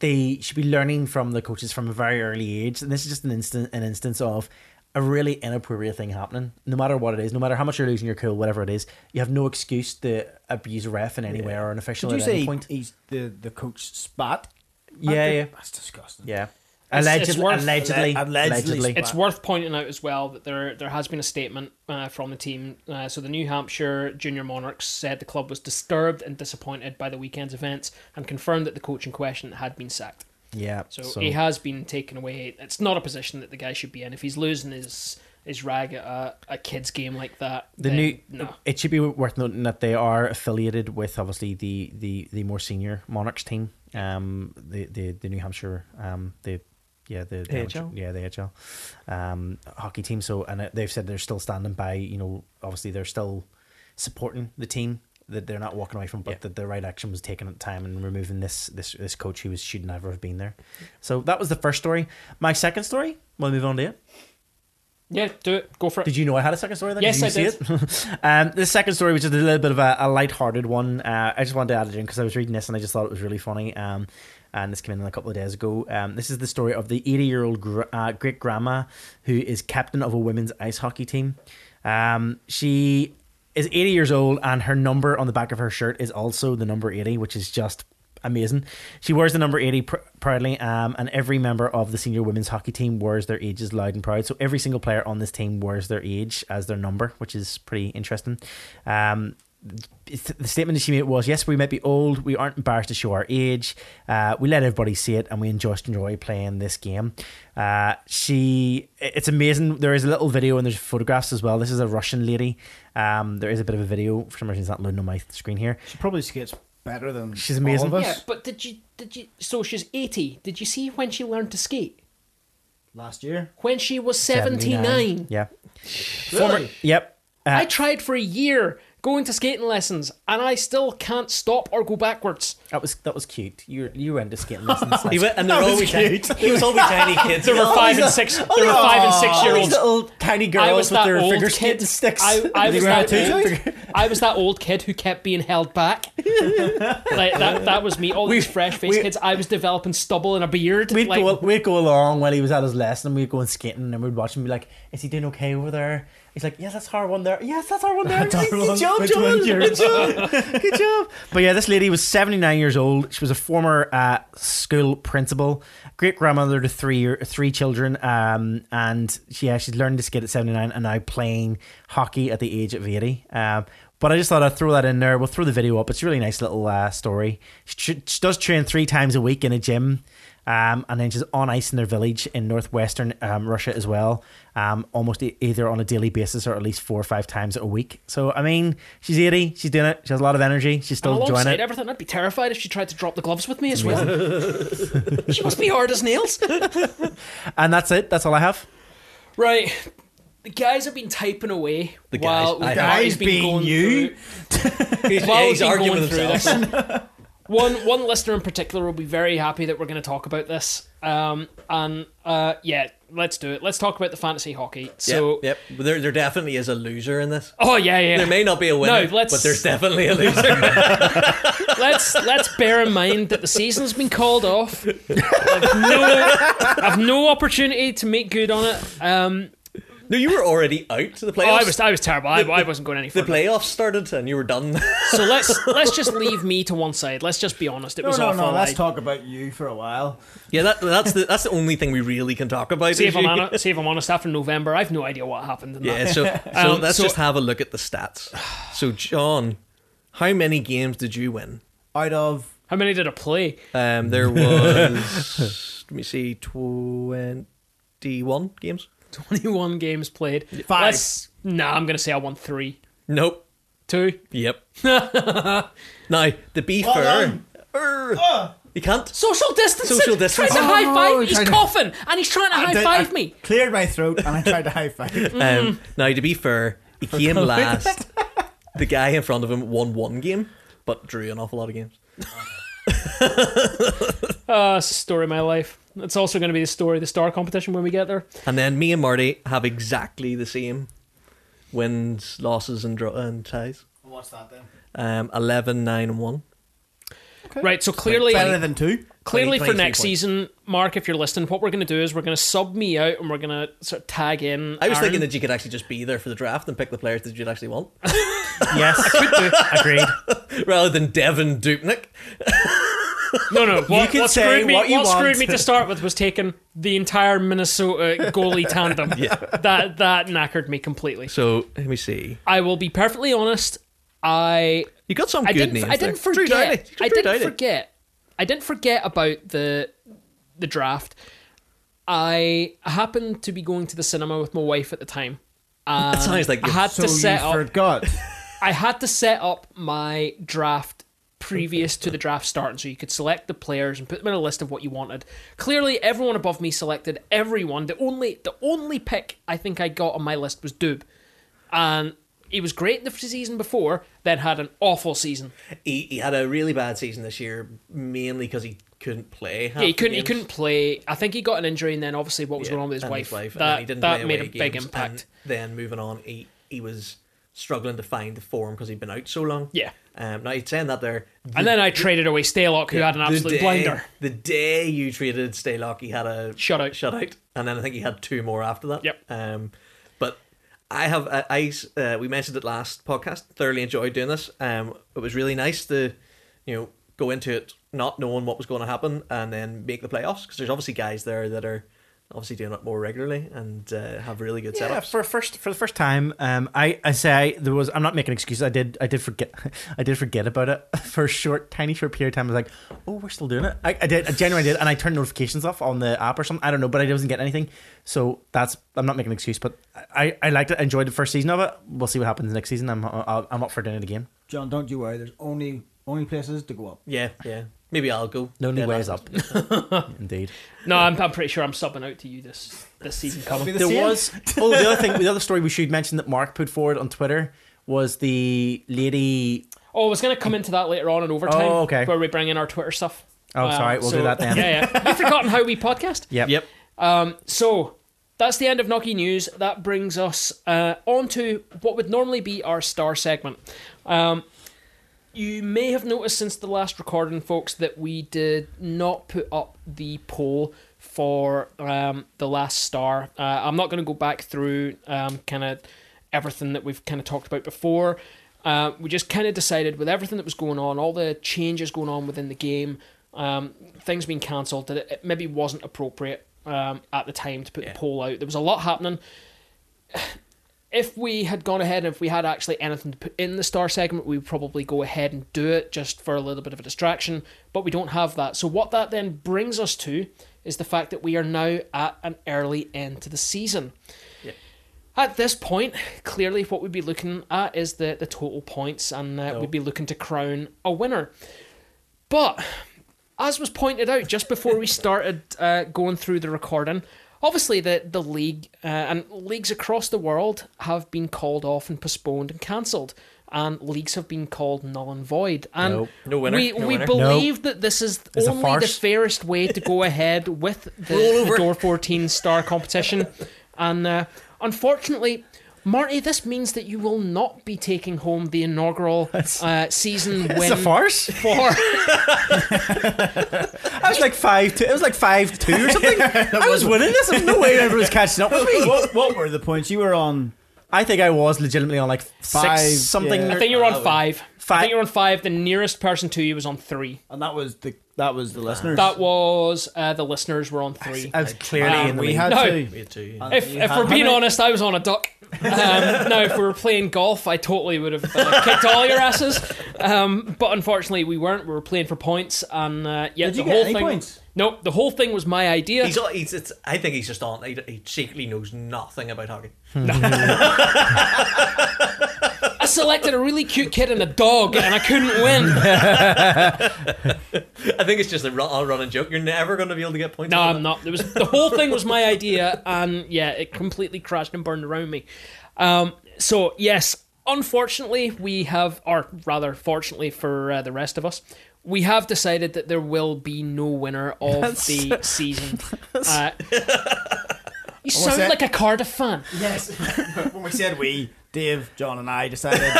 they should be learning from the coaches from a very early age. And this is just an instant an instance of a really inappropriate thing happening. No matter what it is, no matter how much you're losing your cool, whatever it is, you have no excuse to abuse a ref in any way or an official did you at any say point. he's the the coach spat? Yeah, yeah. That's disgusting. Yeah. It's- Allegedly, it's worth- allegedly, Allegedly. allegedly. It's worth pointing out as well that there there has been a statement uh, from the team. Uh, so the New Hampshire Junior Monarchs said the club was disturbed and disappointed by the weekend's events and confirmed that the coach in question had been sacked. Yeah. So, he has been taken away. It's not a position that the guy should be in. If he's losing his his rag at a, a kids game like that, the new no. it should be worth noting that they are affiliated with obviously the the the more senior monarchs team um the the, the new hampshire um the yeah the, the AHL? yeah the AHL um hockey team so and uh, they've said they're still standing by you know obviously they're still supporting the team that they're not walking away from but Yeah. that the right action was taken at the time and removing this this this coach who was should never have been there so that was the first story my second story we'll move on to it Yeah, do it. Go for it. did you know I had a second story? Then? Yes, you I see did. It? um, the second story, which is a little bit of a, a light-hearted one, uh, I just wanted to add it in because I was reading this and I just thought it was really funny. Um, and this came in a couple of days ago. Um, this is the story of the 80-year-old gr- uh, great grandma who is captain of a women's ice hockey team. Um, she is 80 years old, and her number on the back of her shirt is also the number 80, which is just amazing. She wears the number 80 pr- proudly, um, and every member of the senior women's hockey team wears their ages loud and proud. So every single player on this team wears their age as their number, which is pretty interesting. Um, the statement that she made was, "Yes, we might be old. We aren't embarrassed to show our age. Uh, we let everybody see it, and we just enjoy playing this game." Uh, she, it's amazing. There is a little video and there's photographs as well. This is a Russian lady. Um, there is a bit of a video. For some reason, it's not loading on my screen here. She probably skates better than She's amazing. All of us. Yeah, but did you did you? So she's eighty. Did you see when she learned to skate? Last year, When she was seventy nine. Yeah. really? Yep. Uh, I tried for a year going to skating lessons, and I still can't stop or go backwards. that was that was cute. You were, you were into skating lessons. He went, and there were That was always tiny, there was always tiny kids. There were five and six. There were five and six year olds. little tiny girls I was with that their old kid. sticks. I, I was that old, I was that old kid who kept being held back. like that. That was me. All these fresh faced kids. I was developing stubble and a beard. We'd, like, go, we'd go along while he was at his lesson and we'd go and skating and we'd watch him be like, Is he doing okay over there? He's like, Yes, that's our one there. Yes, that's our one there. That's our Good job, Joel. Good job. Good job. But yeah, this lady was 79 years old. She was a former uh, school principal, great grandmother to three three children. Um, and she, yeah, she's learned to skate at 79 and now playing hockey at the age of 80. Um, but I just thought I'd throw that in there. We'll throw the video up. It's a really nice little uh, story. She, she does train three times a week in a gym. Um, and then she's on ice in their village in northwestern um, Russia as well, um, almost e- either on a daily basis or at least four or five times a week. So, I mean, she's 80, she's doing it, she has a lot of energy, she's still enjoying alongside it. everything, I'd be terrified if she tried to drop the gloves with me as well. she must be hard as nails. And that's it, that's all I have. Right. The guys have been typing away The guys. I- the guys Marty's been being going you? through- He's, while he's we've been arguing going with through himself. this. One one listener in particular will be very happy that we're going to talk about this. Um, and uh, yeah, let's do it. Let's talk about the fantasy hockey. So, yep, yep. There, there definitely is a loser in this. oh yeah, yeah. There may not be a winner, No, let's- but there's definitely a loser. let's let's bear in mind that the season's been called off. I've no, I've no opportunity to make good on it. Um, no, you were already out to the playoffs. oh, I was I was terrible. I, The- I wasn't going any further. the further. playoffs started and you were done. So let's let's just leave me to one side. Let's just be honest. It No, was no, awful. no. Let's I- talk about you for a while. yeah, that, that's the that's the only thing we really can talk about. See if I'm honest, see if I'm honest. After November, I've no idea what happened. In Yeah, that. so so Um, let's so- just have a look at the stats. So John, how many games did you win? Out of How many did I play? Um, there was let me see, twenty-one games. Twenty-one games played. Five. Let's, nah, I'm gonna say I won three, Nope. two. Yep. now, the be Well fair, done. er, you can't. Social distancing. Social Trying distancing. to high Oh, five. He's trying to- coughing and he's trying to I high did- five I me. Cleared my throat and I tried to high five. Um, now, to be fair, he came last. the guy in front of him won one game, but drew an awful lot of games. Uh, story of my life. It's also going to be the story of the star competition when we get there. And then me and Marty have exactly the same wins, losses, and draw and ties. What's that then? Um, 11, 9, and 1. Right. So clearly, Better than two. clearly 20, for next points. season, Mark, if you're listening, what we're going to do is we're going to sub me out and we're going to sort of tag in. I was Aaron. thinking that you could actually just be there for the draft and pick the players that you'd actually want, Yes, agreed. rather than Devan Dubnyk. No, no. What, can what say screwed me, what you want. screwed me to start with was taking the entire Minnesota goalie tandem. yeah. That that knackered me completely. So let me see. I will be perfectly honest. I You got some I good names. I didn't there. Drew forget. I didn't forget. I didn't forget about the the draft. I happened to be going to the cinema with my wife at the time. That sounds like I had So to set you up. forgot. I had to set up my draft previous to the draft starting so you could select the players and put them in a list of what you wanted. Clearly everyone above me selected everyone. The only the only pick I think I got on my list was Doob. And he was great in the season before, then had an awful season. He, he had a really bad season this year, mainly because he couldn't play. Yeah, he couldn't he couldn't play. I think he got an injury and then obviously what was Yeah, going on with his wife. that he didn't that play made a big impact. then moving on, he he was struggling to find the form because he'd been out so long. Yeah. Um, now he's saying that there. And then I traded away Stalock, who had an the absolute day- blinder. The day you traded Stalock, he had a Shutout. shutout, and then I think he had two more after that. Yep. Um, but I have I, I uh, we mentioned it last podcast. Thoroughly enjoyed doing this. Um, it was really nice to, you know, go into it not knowing what was going to happen and then make the playoffs because there's obviously guys there that are obviously doing it more regularly and uh, have really good Yeah, setups. for first for the first time, um, I I say there was. I'm not making excuses. I did I did forget I did forget about it for a short, tiny short period of time. I was like, oh, we're still doing it. I, I did. I genuinely did, and I turned notifications off on the app or something. I don't know, but I wasn't getting anything. So that's I'm not making an excuse, but I I liked it. I enjoyed the first season of it. We'll see what happens next season. I'm I'll, I'm up for doing it again. John, don't you worry. There's only only places to go up. yeah, yeah. Maybe I'll go. No new Dead ways up. Indeed. No, I'm, I'm pretty sure I'm subbing out to you this this season coming. be the There same. was oh the other thing the other story we should mention that Mark put forward on Twitter was the lady Oh, I was going to come into that later on in overtime. Oh, okay. Where we bring in our Twitter stuff. Oh, sorry, we'll do that then. Yeah, yeah. You've forgotten how we podcast? Yep. Yep. Um, so that's the end of Nocky News. That brings us uh, on to what would normally be our star segment. Um, you may have noticed since the last recording, folks, that we did not put up the poll for um, the last star. Uh, I'm not going to go back through um, kind of everything that we've kind of talked about before. Uh, we just kind of decided with everything that was going on, all the changes going on within the game, um, things being cancelled, that it, it maybe wasn't appropriate um, at the time to put Yeah. the poll out. There was a lot happening. If we had gone ahead and if we had actually anything to put in the star segment, we would probably go ahead and do it just for a little bit of a distraction. But we don't have that. So what that then brings us to is the fact that we are now at an early end to the season. Yeah. At this point, clearly what we'd be looking at is the, the total points, and uh, No. we'd be looking to crown a winner. But as was pointed out just before we started uh, going through the recording, obviously the the league uh, and leagues across the world have been called off and postponed and cancelled, and leagues have been called null and void. And Nope. No winner, we no we winner. believe that this is It's only the fairest way to go ahead with the, the. Door 14 star competition, and uh, unfortunately. Marty, this means that you will not be taking home the inaugural uh, season win It's a farce. for I was like five two. It was like five two or something. I was winning this. There's no way everyone was catching up with me. what, what were the points you were on? I think I was legitimately on like Five, six something. yeah. I think you were on five. I Five. think you were on five. The nearest person to you was on three. And that was the that was the listeners. That was uh, the listeners were on three. I was clearly Um, in the we had No. two. Me too. And If, you if we're being many- honest, I was on a duck. Um, now, if we were playing golf, I totally would have uh, kicked all your asses. Um, but unfortunately, we weren't. We were playing for points, and uh, yeah, Did you the get whole any thing. points? Nope, the whole thing was my idea. He's, all- he's it's, I think he's just on. He, he secretly knows nothing about hockey. I selected a really cute kid and a dog, and I couldn't win. I think it's just a run, all running joke. You're never going to be able to get points. No, out of I'm not. It was the whole thing was my idea, and yeah, it completely crashed and burned around me. Um, so yes, unfortunately, we have, or rather, fortunately for uh, the rest of us, we have decided that there will be no winner of the season. Uh, you sound like a Cardiff fan. Yes. when we said we, Dave, John, and I decided.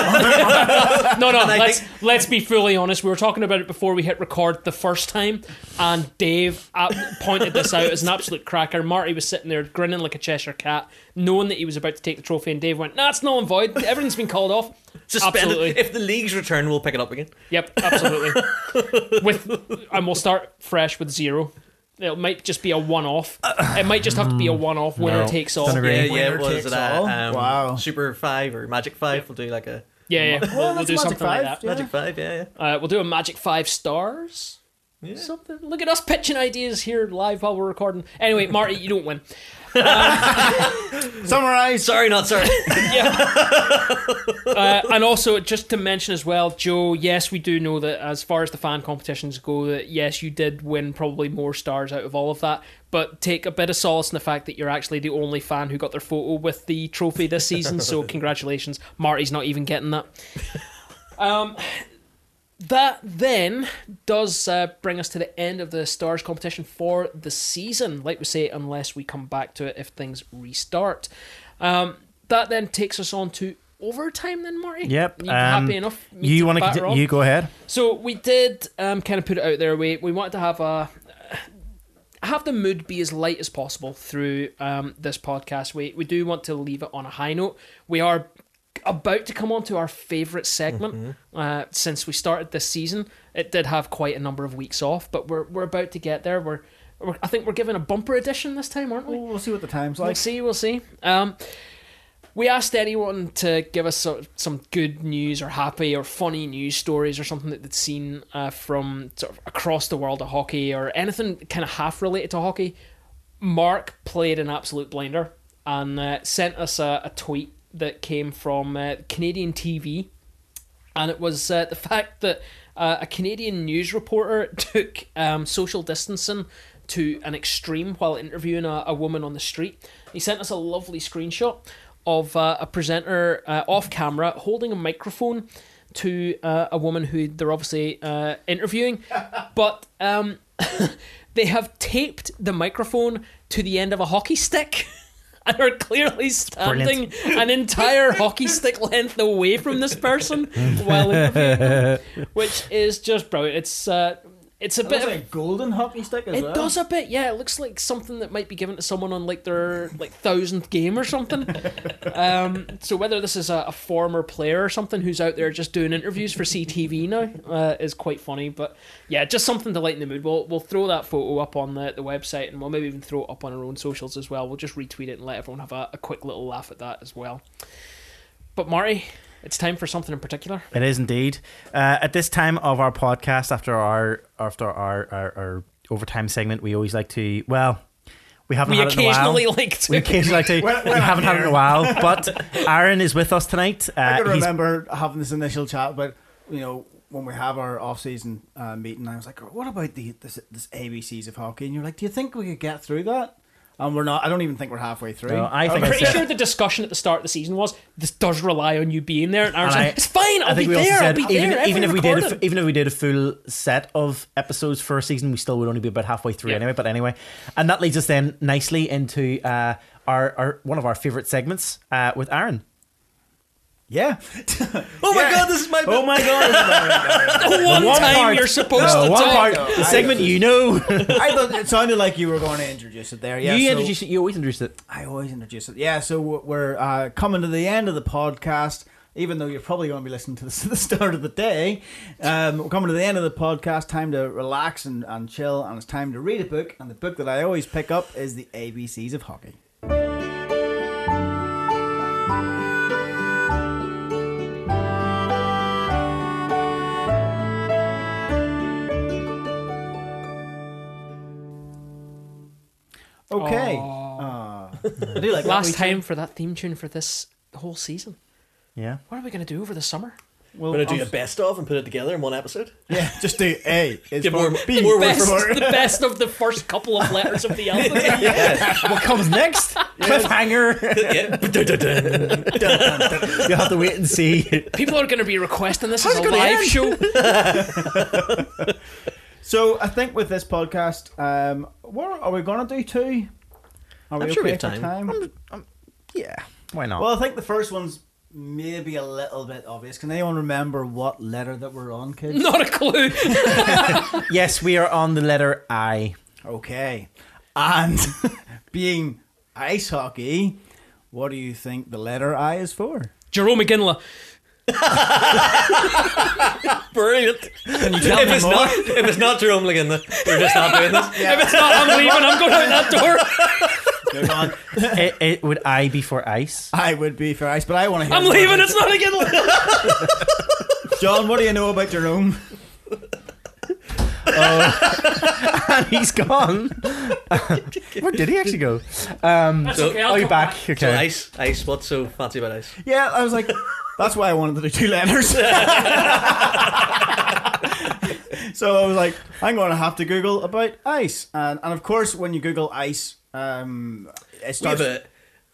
No, no. I Let's let's be fully honest. We were talking about it before we hit record the first time, and Dave uh, pointed this out as an absolute cracker. Marty was sitting there grinning like a Cheshire cat, knowing that he was about to take the trophy, and Dave went, "Nah, it's null and void. Everything's been called off." Suspended. Absolutely. If the leagues return, we'll pick it up again. Yep, absolutely. with and we'll start fresh with zero. It might just be a one-off. It might just have to be a one-off. Winner No, takes all. don't agree. Yeah, Winner yeah. What is takes it? Uh, all. um, Wow. Super Five or Magic Five. We'll do like a Yeah, yeah. We'll, we'll that's do Magic something like Five, that. Yeah. Magic Five. Yeah, yeah. Uh, we'll do a magic five stars. Yeah. Something. Look at us pitching ideas here live while we're recording. Anyway, Marty, you don't win. Summarize. Sorry, not sorry. Uh, and also, just to mention as well, Joe. Yes, we do know that as far as the fan competitions go, that yes, you did win probably more stars out of all of that. But take a bit of solace in the fact that you're actually the only fan who got their photo with the trophy this season. So congratulations, Marty's not even getting that. Um, that then does uh, bring us to the end of the stars competition for the season. Like we say, unless we come back to it if things restart. Um, that then takes us on to overtime. Then Marty. Yep. You um, happy enough? You want to? You go ahead. So we did um, kind of put it out there. We we wanted to have a have the mood be as light as possible through um, this podcast. We we do want to leave it on a high note. We are about to come on to our favorite segment uh, since we started this season. It did have quite a number of weeks off, but we're we're about to get there. We're, we're I think we're giving a bumper edition this time, aren't we? We'll, we'll see what the time's like. We'll see, we'll see. Um, we asked anyone to give us so- some good news or happy or funny news stories or something that they'd seen uh, from sort of across the world of hockey or anything kind of half related to hockey. Mark played an absolute blinder and uh, sent us a, a tweet that came from uh, Canadian TV, and it was uh, the fact that uh, a Canadian news reporter took um, social distancing to an extreme while interviewing a, a woman on the street. He sent us a lovely screenshot of uh, a presenter uh, off camera holding a microphone to uh, a woman who they're obviously uh, interviewing, but um, they have taped the microphone to the end of a hockey stick. And are clearly standing an entire hockey stick length away from this person while interviewing them, which is just brilliant. It's uh, it's a It bit of like a golden hockey stick as it well. does a bit, yeah. It looks like something that might be given to someone on like their like thousandth game or something. um, so whether this is a, a former player or something who's out there just doing interviews for CTV now uh, is quite funny. But yeah, just something to lighten the mood. We'll we'll throw that photo up on the, the website and we'll maybe even throw it up on our own socials as well. We'll just retweet it and let everyone have a, a quick little laugh at that as well. But Marty, it's time for something in particular. It is indeed. Uh, at this time of our podcast, after our after our, our, our overtime segment, we always like to. Well, we haven't We had it in a while. occasionally like to. We occasionally like to. When- when we I'm haven't had it in a while, but Aaron is with us tonight. Uh, I can he's- remember having this initial chat but you know when we have our off-season uh, meeting. I was like, "What about the this, this ABCs of hockey?" And you're like, "Do you think we could get through that?" And we're not. I don't even think we're halfway through. No, I think I'm pretty said- sure the discussion at the start of the season was this does rely on you being there. And Aaron's And like, I- it's fine, I'll I think be we there. said I'll be even there. even if everyone we did a, even if we did a full set of episodes for a season, we still would only be about halfway through Yeah. anyway. But anyway, and that leads us then nicely into uh, our, our one of our favorite segments uh, with Aaron. Yeah. Oh my Yeah. god, this is my. oh my god! the one, one time part- you're supposed No, to one talk. part, the I- segment you know. I thought it sounded like you were going to introduce it there. Yeah, you so- introduced it. You always introduce it. I always introduce it. Yeah, so we're uh, coming to the end of the podcast. Even though you're probably going to be listening to this at the start of the day, um, we're coming to the end of the podcast. Time to relax and, and chill, and it's time to read a book. And the book that I always pick up is the ABCs of Hockey. Okay. Aw. Aw. I do like that Last wee time for that theme tune for this whole season. Yeah. What are we going to do over the summer? Well, I'm gonna do I'm- a best of and put it together in one episode. Yeah, just do A. It's Give more- B. more is Best, for- the best of the first couple of letters of the alphabet. what comes next? Cliffhanger. yeah. Dun-dun-dun. You'll have to wait and see. People are going to be requesting this as a gonna live end? show. So I think with this podcast, um, what are we going to do? Two? Are we I'm sure we have time. time? yeah. Why not? Well, I think the first one's maybe a little bit obvious. Can anyone remember what letter that we're on, kids? Not a clue. Yes, we are on the letter I. Okay. And being ice hockey, what do you think the letter I is for? Jarome Iginla. Brilliant. Can you tell If me it's more? not, if it's not Jarome Iginla, we're just not doing this. If it's not, I'm leaving. I'm going out that door. Good on. it, it, would I be for ice? I would be for ice, but I want to hear. I'm leaving. It's not Iginla. it. John, what do you know about Jerome? and he's gone. Where did he actually go? Um, That's So- okay. I'll oh, you're come back. So Okay. ice, ice. What's so fancy about ice? Yeah, I was like, that's why I wanted to do two letters. so I was like, I'm going to have to Google about ice, and and of course, when you Google ice, um, it We have a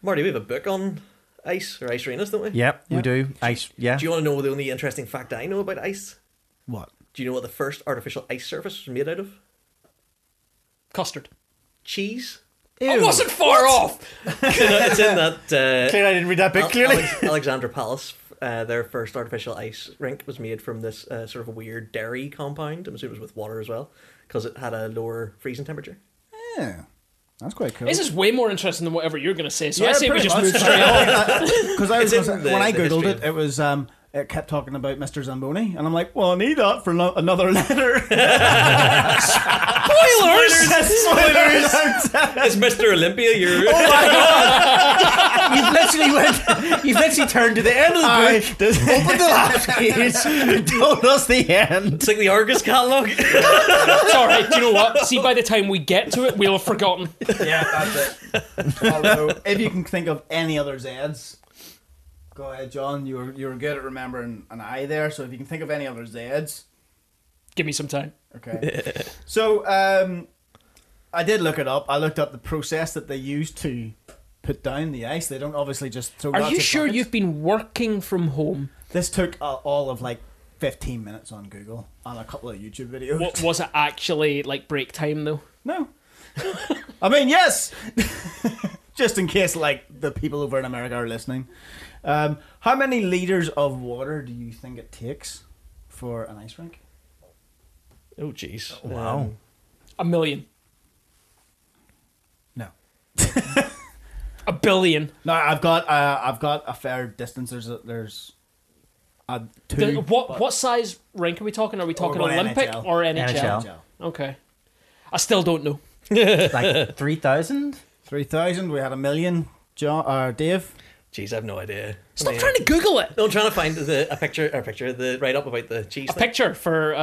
Marty. We have a book on ice or ice arenas, don't we? Yep, we do. Ice. Yeah. Do you want to know the only interesting fact I know about ice? What? Do you know what the first artificial ice surface was made out of? Custard. Cheese. I wasn't far off. it's in that. Uh, Clearly, I didn't read that bit Al- clearly. Alex- Alexandra Palace. Uh, their first artificial ice rink was made from this uh, sort of weird dairy compound. I'm assuming it was with water as well, because it had a lower freezing temperature. Yeah, that's quite cool. This is way more interesting than whatever you're going to say. So I say we just move straight on. Because I was It's in gonna say- the- when I googled it, it was um, it kept talking about Mr. Zamboni, and I'm like, well, I need that for no- another letter. Spoilers. Spoilers. It's Mr. Olympia. You're oh You've literally went. You've literally turned to the end of the Aye. book, opened the last page, and told us the end. it's like the Argos catalog. It's all right. Do you know what? See, by the time we get to it, we'll have forgotten. yeah, that's it. Although, if you can think of any other Zeds, go ahead, John. You were you were good at remembering an I there. So if you can think of any other Zeds, Give me some time. okay. so um, I did look it up. I looked up the process that they use to put down the ice. They don't obviously just throw. Are you sure buckets. you've been working from home? This took uh, all of like 15 minutes on Google and a couple of YouTube videos. What was it actually like break time though? No. I mean, yes. Just in case, like the people over in America are listening. Um, how many liters of water do you think it takes for an ice rink? Oh, jeez. Wow. Um, A million. No. A billion. No, I've got uh, I've got a fair distance. There's a, there's a two. The- what what size rink are we talking? Are we talking going Olympic NHL. or NHL? NHL. Okay. I still don't know. Like three thousand. Three thousand. We had a million. John, uh, Dave. Jeez, I have no idea. Stop I mean, trying to Google it. No, I'm trying to find the, a picture, a picture, the write up about the cheese. A thing. picture for uh,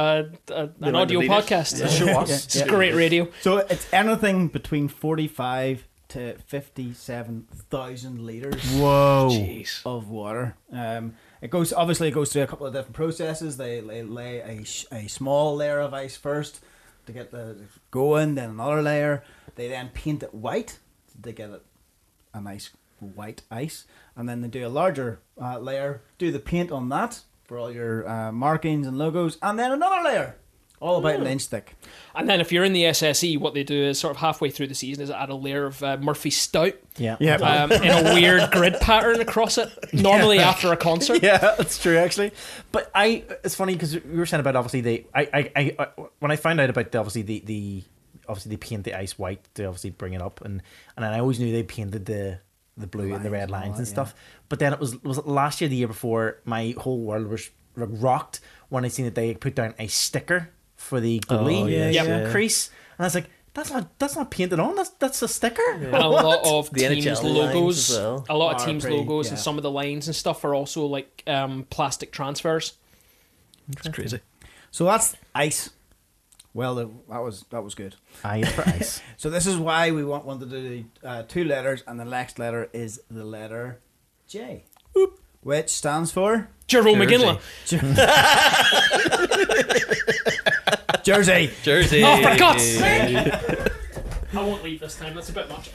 uh, an amount audio podcast. Yeah. Show us. This is great radio. So it's anything between forty-five to fifty-seven thousand liters. Whoa. Jeez. of water. Um, it goes obviously it goes through a couple of different processes. They, they lay a, a small layer of ice first to get the going, then another layer. They then paint it white to get it a nice white ice, and then they do a larger uh, layer, do the paint on that for all your uh, markings and logos, and then another layer, all about an inch thick. And then if you're in the SSE, what they do is sort of halfway through the season is add a layer of uh, Murphy Stout Yeah. Yeah. um, in a weird grid pattern across it. Normally after a concert. yeah, that's true actually. But I, it's funny because we were saying about obviously the I, I, I, I when I found out about the, obviously the the obviously they paint the ice white to obviously bring it up and and I always knew they painted the the blue and the red Lines and all lines that, and stuff. But then it was was it last year the year before my whole world was rocked when I seen that they put down a sticker for the goalie Oh, yes, yeah. crease and I was like. That's not that's not painted on. That's that's a sticker. And a lot of The teams' NHL logos, as well. a lot of teams' pretty- logos, yeah. and some of the lines and stuff are also like um, plastic transfers. It's crazy. So that's ice. Well, that was that was good. I is for ice. So this is why we want one to do the uh, two letters, and the next letter is the letter J, which stands for Jarome Jersey. McGinley. Jersey. Jersey. Oh, for God's sake! I won't leave this time. That's a bit much.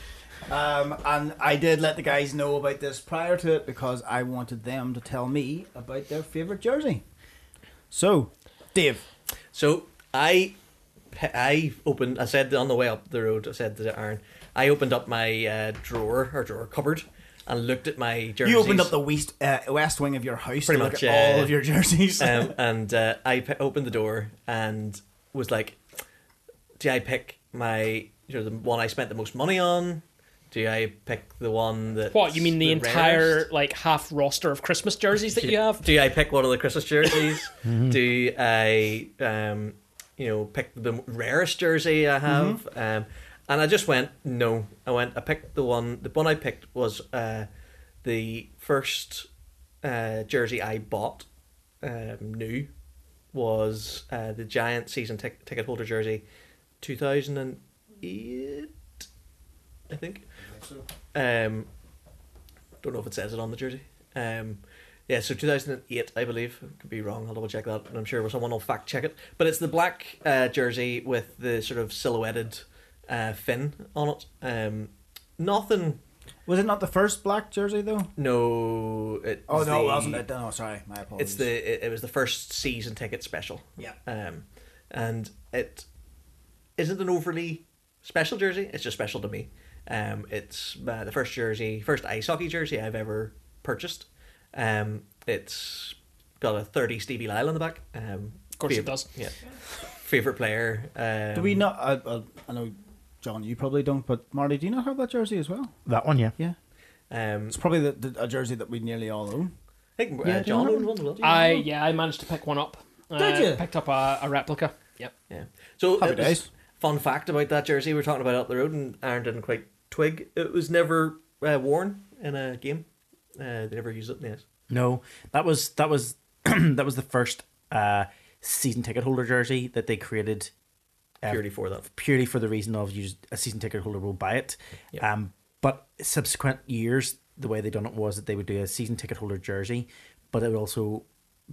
Um, and I did let the guys know about this prior to it because I wanted them to tell me about their favorite jersey. So, Dave, So I, I opened. I said on the way up the road. I said to Aaron, I opened up my uh, drawer or drawer cupboard, and looked at my jerseys. You opened up the west uh, west wing of your house Pretty to look at yeah, all of your jerseys. um, and uh, I p- opened the door and was like, "Do I pick my you know the one I spent the most money on? Do I pick the one that What you mean the, entire rarest? like half roster of Christmas jerseys that you have? Do I pick one of the Christmas jerseys? Do I, um, you know, pick the rarest jersey I have? Um, and I just went no. I went. I picked the one. The one I picked was uh, the first uh, jersey I bought um, new was uh, the Giant season tic- ticket holder jersey, two thousand and eight, I think. Um, don't know if it says it on the jersey. Um, yeah, so 2008, I believe. Could be wrong. I'll double check that. And I'm sure someone will fact check it. But it's the black uh, jersey with the sort of silhouetted uh, fin on it. Um, nothing. was it not the first black jersey though? No. It Oh no, it wasn't it? No, sorry, my apologies. It's the. It, it was the first season ticket special. yeah. Um, and it isn't an overly special jersey. It's just special to me. Um, it's uh, the first jersey, first ice hockey jersey I've ever purchased. Um, it's got a thirty Stevie Lyle on the back. Um, Of course it does. Yeah, favorite player. Um, Do we not? I, I, I know, John, you probably don't, but Marty, do you not have that jersey as well? That one, yeah. Yeah, Um, it's probably the, the, a jersey that we nearly all own. I think uh, Yeah, do John owned one. as well. I own yeah, I managed to pick one up. Uh, Did you? Picked up a, a replica. Yep. Yeah. So Happy it was- days. Fun fact about that jersey we are talking about up the road, and Aaron didn't quite twig. It was never uh, worn in a game. Uh, they never used it in. No, that was that was that was the first uh, season ticket holder jersey that they created uh, Purely for that. purely for the reason of you a season ticket holder will buy it. Yeah. Um, but subsequent years, the way they done it was that they would do a season ticket holder jersey, but it would also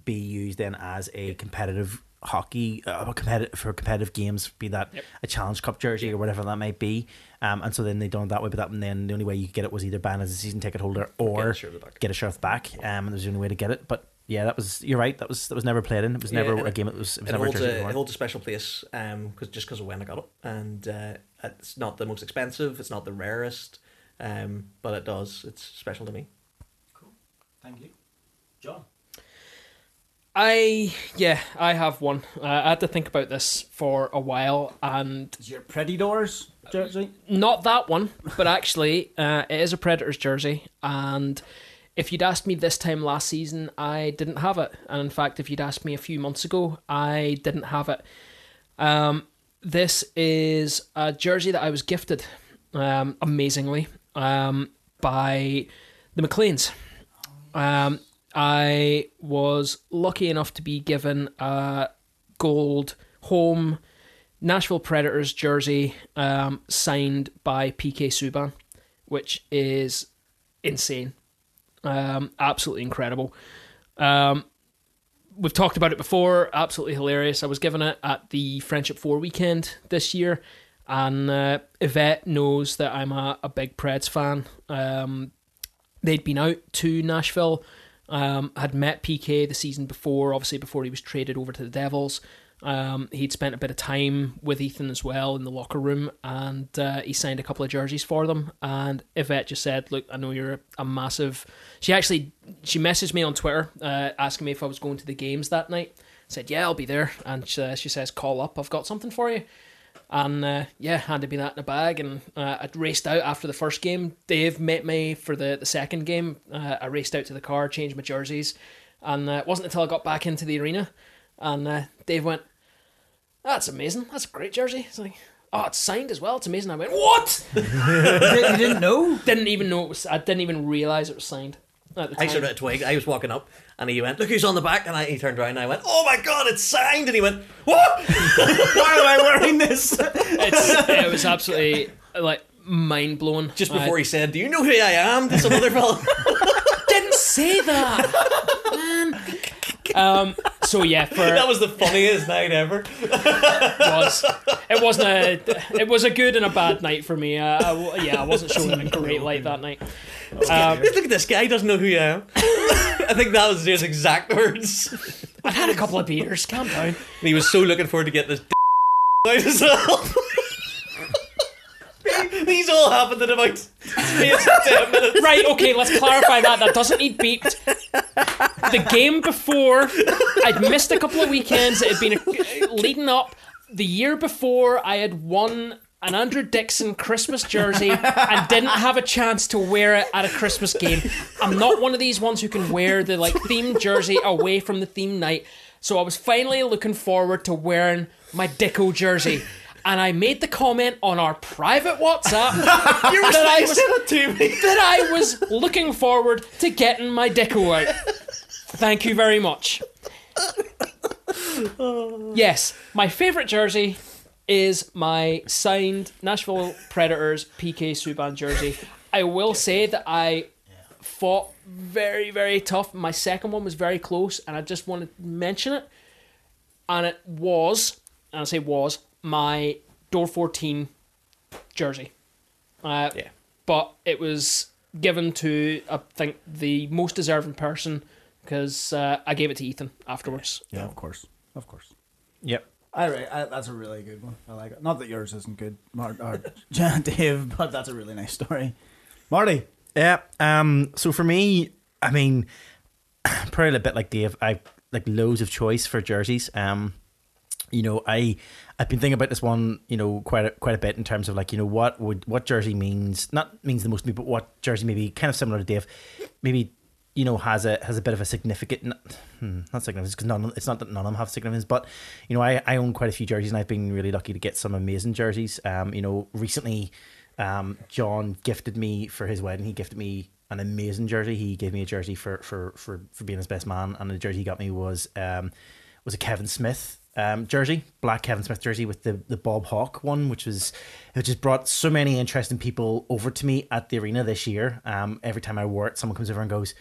be used then as a competitive hockey uh, competitive for competitive games, be that Yep. a challenge cup jersey or whatever that might be. Um, and so then they done it that way, but that and then the only way you could get it was either buying as a season ticket holder or a shirt back. get a shirt back. Um, and there's the only way to get it. But yeah, that was you're right. That was that was never played in. It was Yeah, never and a game. It was it was It never a holds, jersey a, it holds a special place um, cause, just because of when I got it. And uh, it's not the most expensive, it's not the rarest, um, but it does. It's special to me. Cool. Thank you, John. I yeah, I have one. Uh, I had to think about this for a while, and Is your Predators jersey? not that one, but actually, uh, it is a Predators jersey. And if you'd asked me this time last season, I didn't have it. And in fact, if you'd asked me a few months ago, I didn't have it. Um, this is a jersey that I was gifted, um, amazingly, um, by the McLeans. Um, I was lucky enough to be given a gold home Nashville Predators jersey um, signed by PK Subban, which is insane. Um, absolutely incredible. Um, we've talked about it before. Absolutely hilarious. I was given it at the Friendship 4 weekend this year, and uh, Yvette knows that I'm a, a big Preds fan. Um, they'd been out to Nashville, um, had met PK the season before, obviously before he was traded over to the Devils. Um, he'd spent a bit of time with Ethan as well in the locker room, and uh, he signed a couple of jerseys for them. And Yvette just said, "Look, I know you're a, a massive." She actually she messaged me on Twitter uh, asking me if I was going to the games that night. I said, "Yeah, I'll be there," and she, she says, "Call up, I've got something for you." And uh, yeah, handed me that in a bag, and uh, I raced out after the first game. Dave met me for the, the second game. Uh, I raced out to the car, changed my jerseys, and uh, it wasn't until I got back into the arena, and uh, Dave went, "That's amazing. That's a great jersey." It's like, "Oh, it's signed as well. It's amazing." I went, "What?" you didn't know? didn't even know it was. I didn't even realize it was signed at the I time. sort of twig. I was walking up, and he went, "Look who's on the back!" And I, he turned around, and I went, "Oh my god, it's signed!" And he went, "What?" Why am I wearing this? It's, it was absolutely like mind blowing. Just before he said, "Do you know who I am?" to some other fella. didn't say that, man. Um. So yeah, for that was the funniest night ever. was it wasn't a it was a good and a bad night for me. Uh, I w yeah, I wasn't showing in a great light that night. Um, Look at this guy; he doesn't know who I am. I think that was his exact words. I've had a couple of beers. Calm down. And he was so looking forward to get this out as well. These all happened in about space ten minutes. Right, okay, let's clarify that. That doesn't need beeped. The game before, I'd missed a couple of weekends. It had been uh, leading up. The year before, I had won an Andrew Dixon Christmas jersey and didn't have a chance to wear it at a Christmas game. I'm not one of these ones who can wear the like themed jersey away from the theme night. So I was finally looking forward to wearing my Dicko jersey. And I made the comment on our private WhatsApp that I was it to me. that I was looking forward to getting my Dicko out. Thank you very much. Yes, my favourite jersey is my signed Nashville Predators PK Subban jersey. I will say that I fought very, very tough. My second one was very close, and I just want to mention it. And it was, and I say was, my Door 14 jersey. Uh, Yeah. But it was given to, I think, the most deserving person because uh, I gave it to Ethan afterwards. Yeah, of course, of course. Yep. I, re- I that's a really good one. I like it. Not that yours isn't good, Mar- or Dave, but that's a really nice story. Marty, Yeah. Um. So for me, I mean, probably a bit like Dave. I like loads of choice for jerseys. Um. You know, I I've been thinking about this one. You know, quite a, quite a bit in terms of like you know what would what jersey means not means the most to me, but what jersey maybe kind of similar to Dave, maybe you know has a has a bit of a significant not, hmm, not significance because none it's not that none of them have significance, but you know I I own quite a few jerseys and I've been really lucky to get some amazing jerseys. Um. You know, recently um, John gifted me for his wedding. He gifted me an amazing jersey. He gave me a jersey for for for, for being his best man, and the jersey he got me was um, was a Kevin Smith um, jersey, black Kevin Smith jersey with the the Bob Hawk one, which was which has brought so many interesting people over to me at the arena this year. Um, every time I wore it, someone comes over and goes,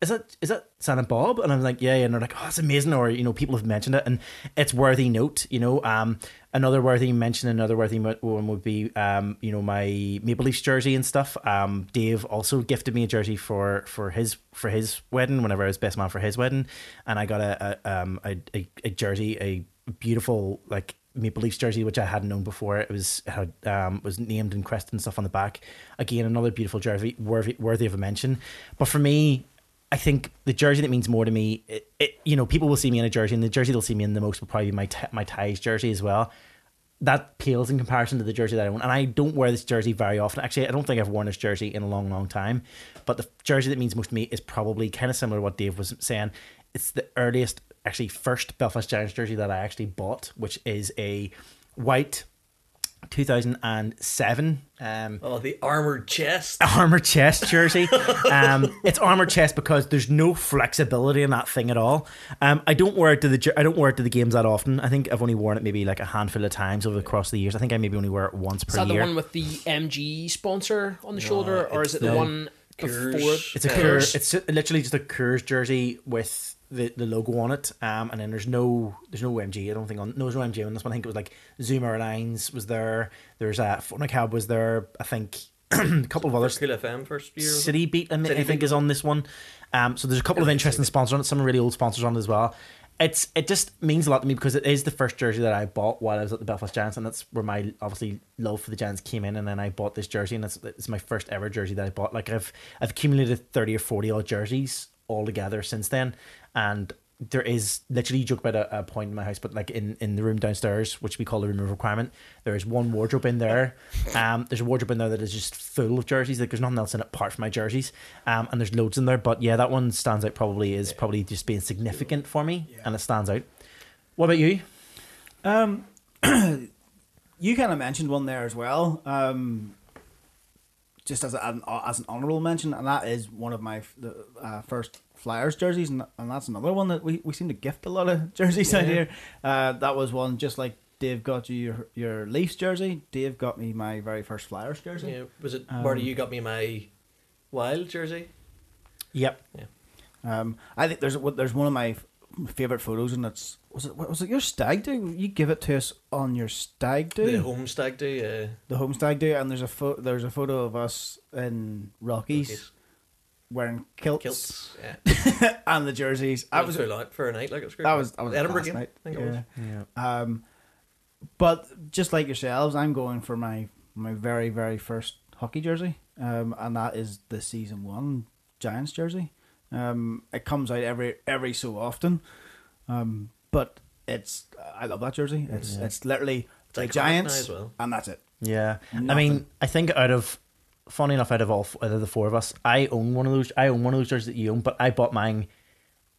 is that is that Santa Bob? And I'm like, yeah, yeah. And they're like, oh, it's amazing. Or you know, people have mentioned it, and it's worthy note. You know, um, another worthy mention, another worthy one would be, um, you know, my Maple Leafs jersey and stuff. Um, Dave also gifted me a jersey for for his for his wedding whenever I was best man for his wedding, and I got a a um a, a, a jersey, a beautiful like Maple Leafs jersey, which I hadn't known before. It was it had um was named and crested and stuff on the back. Again, another beautiful jersey, worthy worthy of a mention. But for me, I think the jersey that means more to me, it, it, you know, people will see me in a jersey, and the jersey they'll see me in the most will probably be my t- my ties jersey as well. That pales in comparison to the jersey that I own, and I don't wear this jersey very often. Actually, I don't think I've worn this jersey in a long, long time. But the jersey that means most to me is probably kind of similar to what Dave was saying. It's the earliest, actually, first Belfast Giants jersey that I actually bought, which is a white 2007 um, Oh, the armored chest. armor chest jersey. Um, it's armor chest because there's no flexibility in that thing at all. Um, I don't wear it to the I don't wear it to the games that often. I think I've only worn it maybe like a handful of times over the course of the years. I think I maybe only wear it once Is per that the one with the MG sponsor on the shoulder, or is it the the one Coors. before? it's a Uh, Coors, it's literally just a Coors jersey with the, the logo on it. Um, and then there's no there's no MG. I don't think on no there's no MG on this one. I think it was like Zoom Airlines was there. There's a uh, Cab was there. I think a couple of others. Cool FM first year. City Beat, I, City I think, Beat. is on this one. Um, so there's a couple of interesting sponsors on it. Some really old sponsors on it as well. It's it just means a lot to me because it is the first jersey that I bought while I was at the Belfast Giants, and that's where my obviously love for the Giants came in. And then I bought this jersey, and it's, it's my first ever jersey that I bought. Like I've I've accumulated thirty or forty odd jerseys all together since then, and there is literally you joke about a, a point in my house, but like in, in the room downstairs, which we call the room of requirement, there is one wardrobe in there. Um, there's a wardrobe in there that is just full of jerseys. Like there's nothing else in it apart from my jerseys. Um, and there's loads in there. But yeah, that one stands out. Probably is probably just being significant for me, and it stands out. What about you? Um, you kind of mentioned one there as well. Um, just as a, an as an honorable mention, and that is one of my the, uh, first Flyers jerseys, and, and that's another one that we, we seem to gift a lot of jerseys out here. Uh, that was one just like Dave got you your your Leafs jersey. Dave got me my very first Flyers jersey. Yeah, was it Um, Marty? You got me my wild jersey. Yep. Um, I think there's there's one of my favorite photos, and it's was it was it your stag do? You give it to us on your stag do. The home stag do. Uh, the home stag do, and there's a pho- there's a photo of us in Rockies Rockies. Wearing kilts, kilts. Yeah, and the jerseys. I I was was full out for a night. Like it was great. that was that was Edinburgh last game. night. I think it was. Yeah. Um, but just like yourselves, I'm going for my my very very first hockey jersey, um, and that is the season one Giants jersey. Um, it comes out every every so often, um, but it's I love that jersey. It's Yeah. it's literally the Giants, as well. and that's it. Yeah, I mean, I think out of funny enough, out of all out of the four of us, I own one of those. I own one of those jerseys that you own, but I bought mine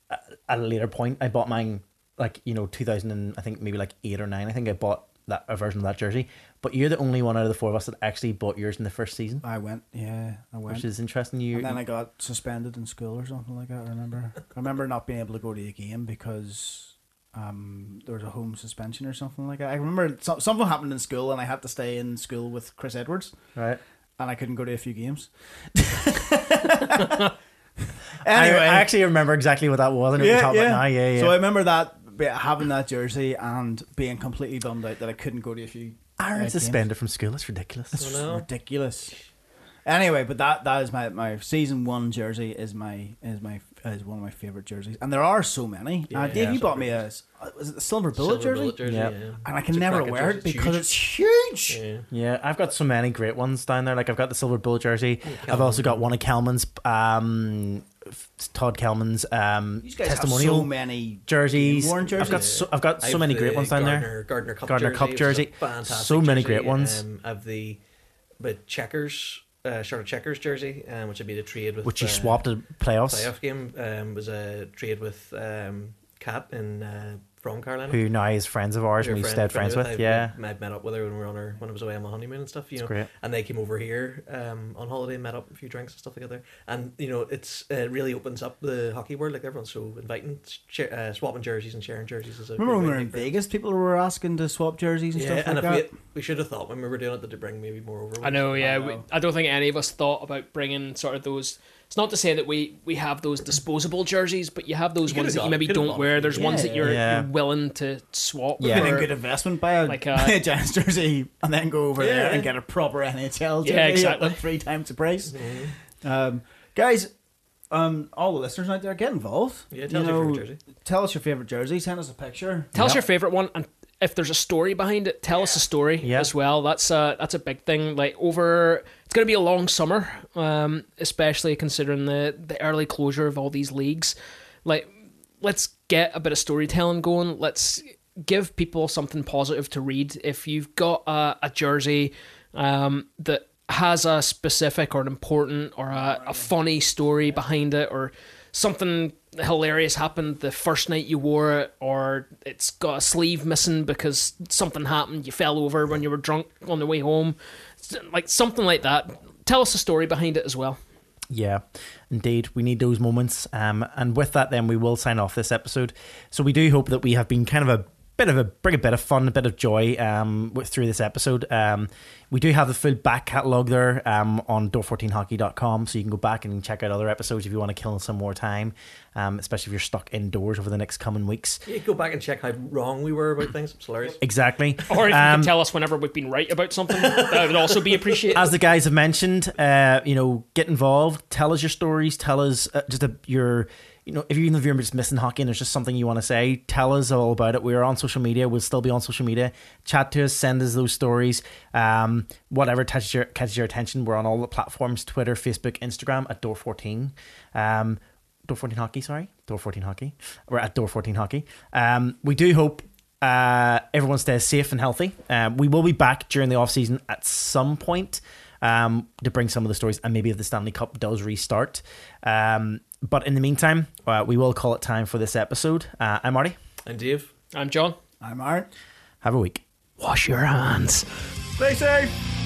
at a later point. I bought mine like you know two thousand and I think maybe like eight or nine. I think I bought that a version of that jersey. But you're the only one out of the four of us that actually bought yours in the first season, I went, yeah, I went. which is interesting. You and then I got suspended in school or something like that. I remember. I remember not being able to go to a game because um, there was a home suspension or something like that. I remember so- something happened in school, and I had to stay in school with Chris Edwards, right. And I couldn't go to a few games. Anyway, anyway, I, actually remember exactly what that was. I know what you're talking about now. Yeah, yeah. So I remember that having that jersey and being completely bummed out that I couldn't go to a few. Aaron uh, games. suspended from school. That's ridiculous. It's I know. ridiculous. Anyway, but that that is my, my season one jersey is my is my is one of my favorite jerseys, and there are so many. uh, Dave, yeah, you bought me a s- uh, was it the silver bullet Silver jersey, bullet jersey, Yeah. yeah. and I can It's never wear jersey. it It's because huge. it's huge. Yeah. Yeah, I've got so many great ones down there. Like I've got the silver bullet jersey. I've also got one of Kelman's, um, Todd Kelman's um, These guys have testimonial so many jerseys. worn I've jerseys. got so, I've got so I've many great ones down Gardner, there. Gardner Cup Gardner jersey, Cup jersey. fantastic So many jersey. great ones. Um, I've the but checkers, uh, Charlotte Checkers jersey, um, which I made a trade with. Which he uh, swapped at playoffs. playoff game. Um, was a trade with um, Kat in uh, from Carolina. Who now is friends of ours Your and we friend- stayed friends with. I, yeah, I met up with her when we were on her when I was away on my honeymoon and stuff. You it's know, great. and they came over here um, on holiday, and met up, a few drinks and stuff together. And you know, it's uh, it really opens up the hockey world. Like everyone's so inviting, share, uh, swapping jerseys and sharing jerseys. Is a Remember when we were to in. Vegas? People were asking to swap jerseys and Yeah, stuff and like if that. we we should have thought when we were doing it that to bring maybe more over. I know, yeah. I we- I don't think any of us thought about bringing sort of those. It's not to say that we we have those disposable jerseys, but you have those You ones that you maybe don't got wear. There's few, ones that you're, Yeah. you're willing to swap. Yeah. Been a good investment buy a, Like, buy a Giants jersey and then go over there and get a proper NHL jersey Yeah, exactly. like three times the price. Mhm. Um, guys, um, all the listeners out there, get involved. Yeah, tell us You your favorite jersey. Tell us your favorite jersey. Send us a picture. Tell us your favorite one, and if there's a story behind it, tell us a story Yeah. as well. That's a that's a big thing. Like over, it's going to be a long summer, um, especially considering the the early closure of all these leagues. Like, let's get a bit of storytelling going. Let's give people something positive to read. If you've got a, a jersey um, that has a specific or an important or a, a funny story behind it, or something hilarious happened the first night you wore it, or it's got a sleeve missing because something happened, you fell over when you were drunk on the way home, like something like that. Tell us a story behind it as well. Yeah, indeed. We need those moments. Um, and with that, then we will sign off this episode. So we do hope that we have been kind of a bit of a bring a bit of fun, a bit of joy um, through this episode. Um, we do have the full back catalogue there um, on door14hockey.com, so you can go back and check out other episodes if you want to kill some more time, um, especially if you're stuck indoors over the next coming weeks. Yeah, go back and check how wrong we were about things. It's hilarious. Exactly. Or if you Um, could tell us whenever we've been right about something, that would also be appreciated. as the guys have mentioned, uh, you know, get involved. Tell us your stories. Tell us uh, just a, your, you know, if you even if you're just missing hockey and there's just something you want to say, tell us all about it. We're on social media. We'll still be on social media. Chat to us. Send us those stories. Um, whatever catches your catches your attention. We're on all the platforms: Twitter, Facebook, Instagram at Door Fourteen. Um, Door 14 Hockey, sorry. Door 14 Hockey. We're at Door 14 Hockey. Um, we do hope uh, everyone stays safe and healthy. Um, we will be back during the off season at some point um, to bring some of the stories and maybe if the Stanley Cup does restart. Um, but in the meantime, uh, we will call it time for this episode. Uh, I'm Marty. And Dave. I'm John. I'm Art. Have a week. Wash your hands. Stay safe.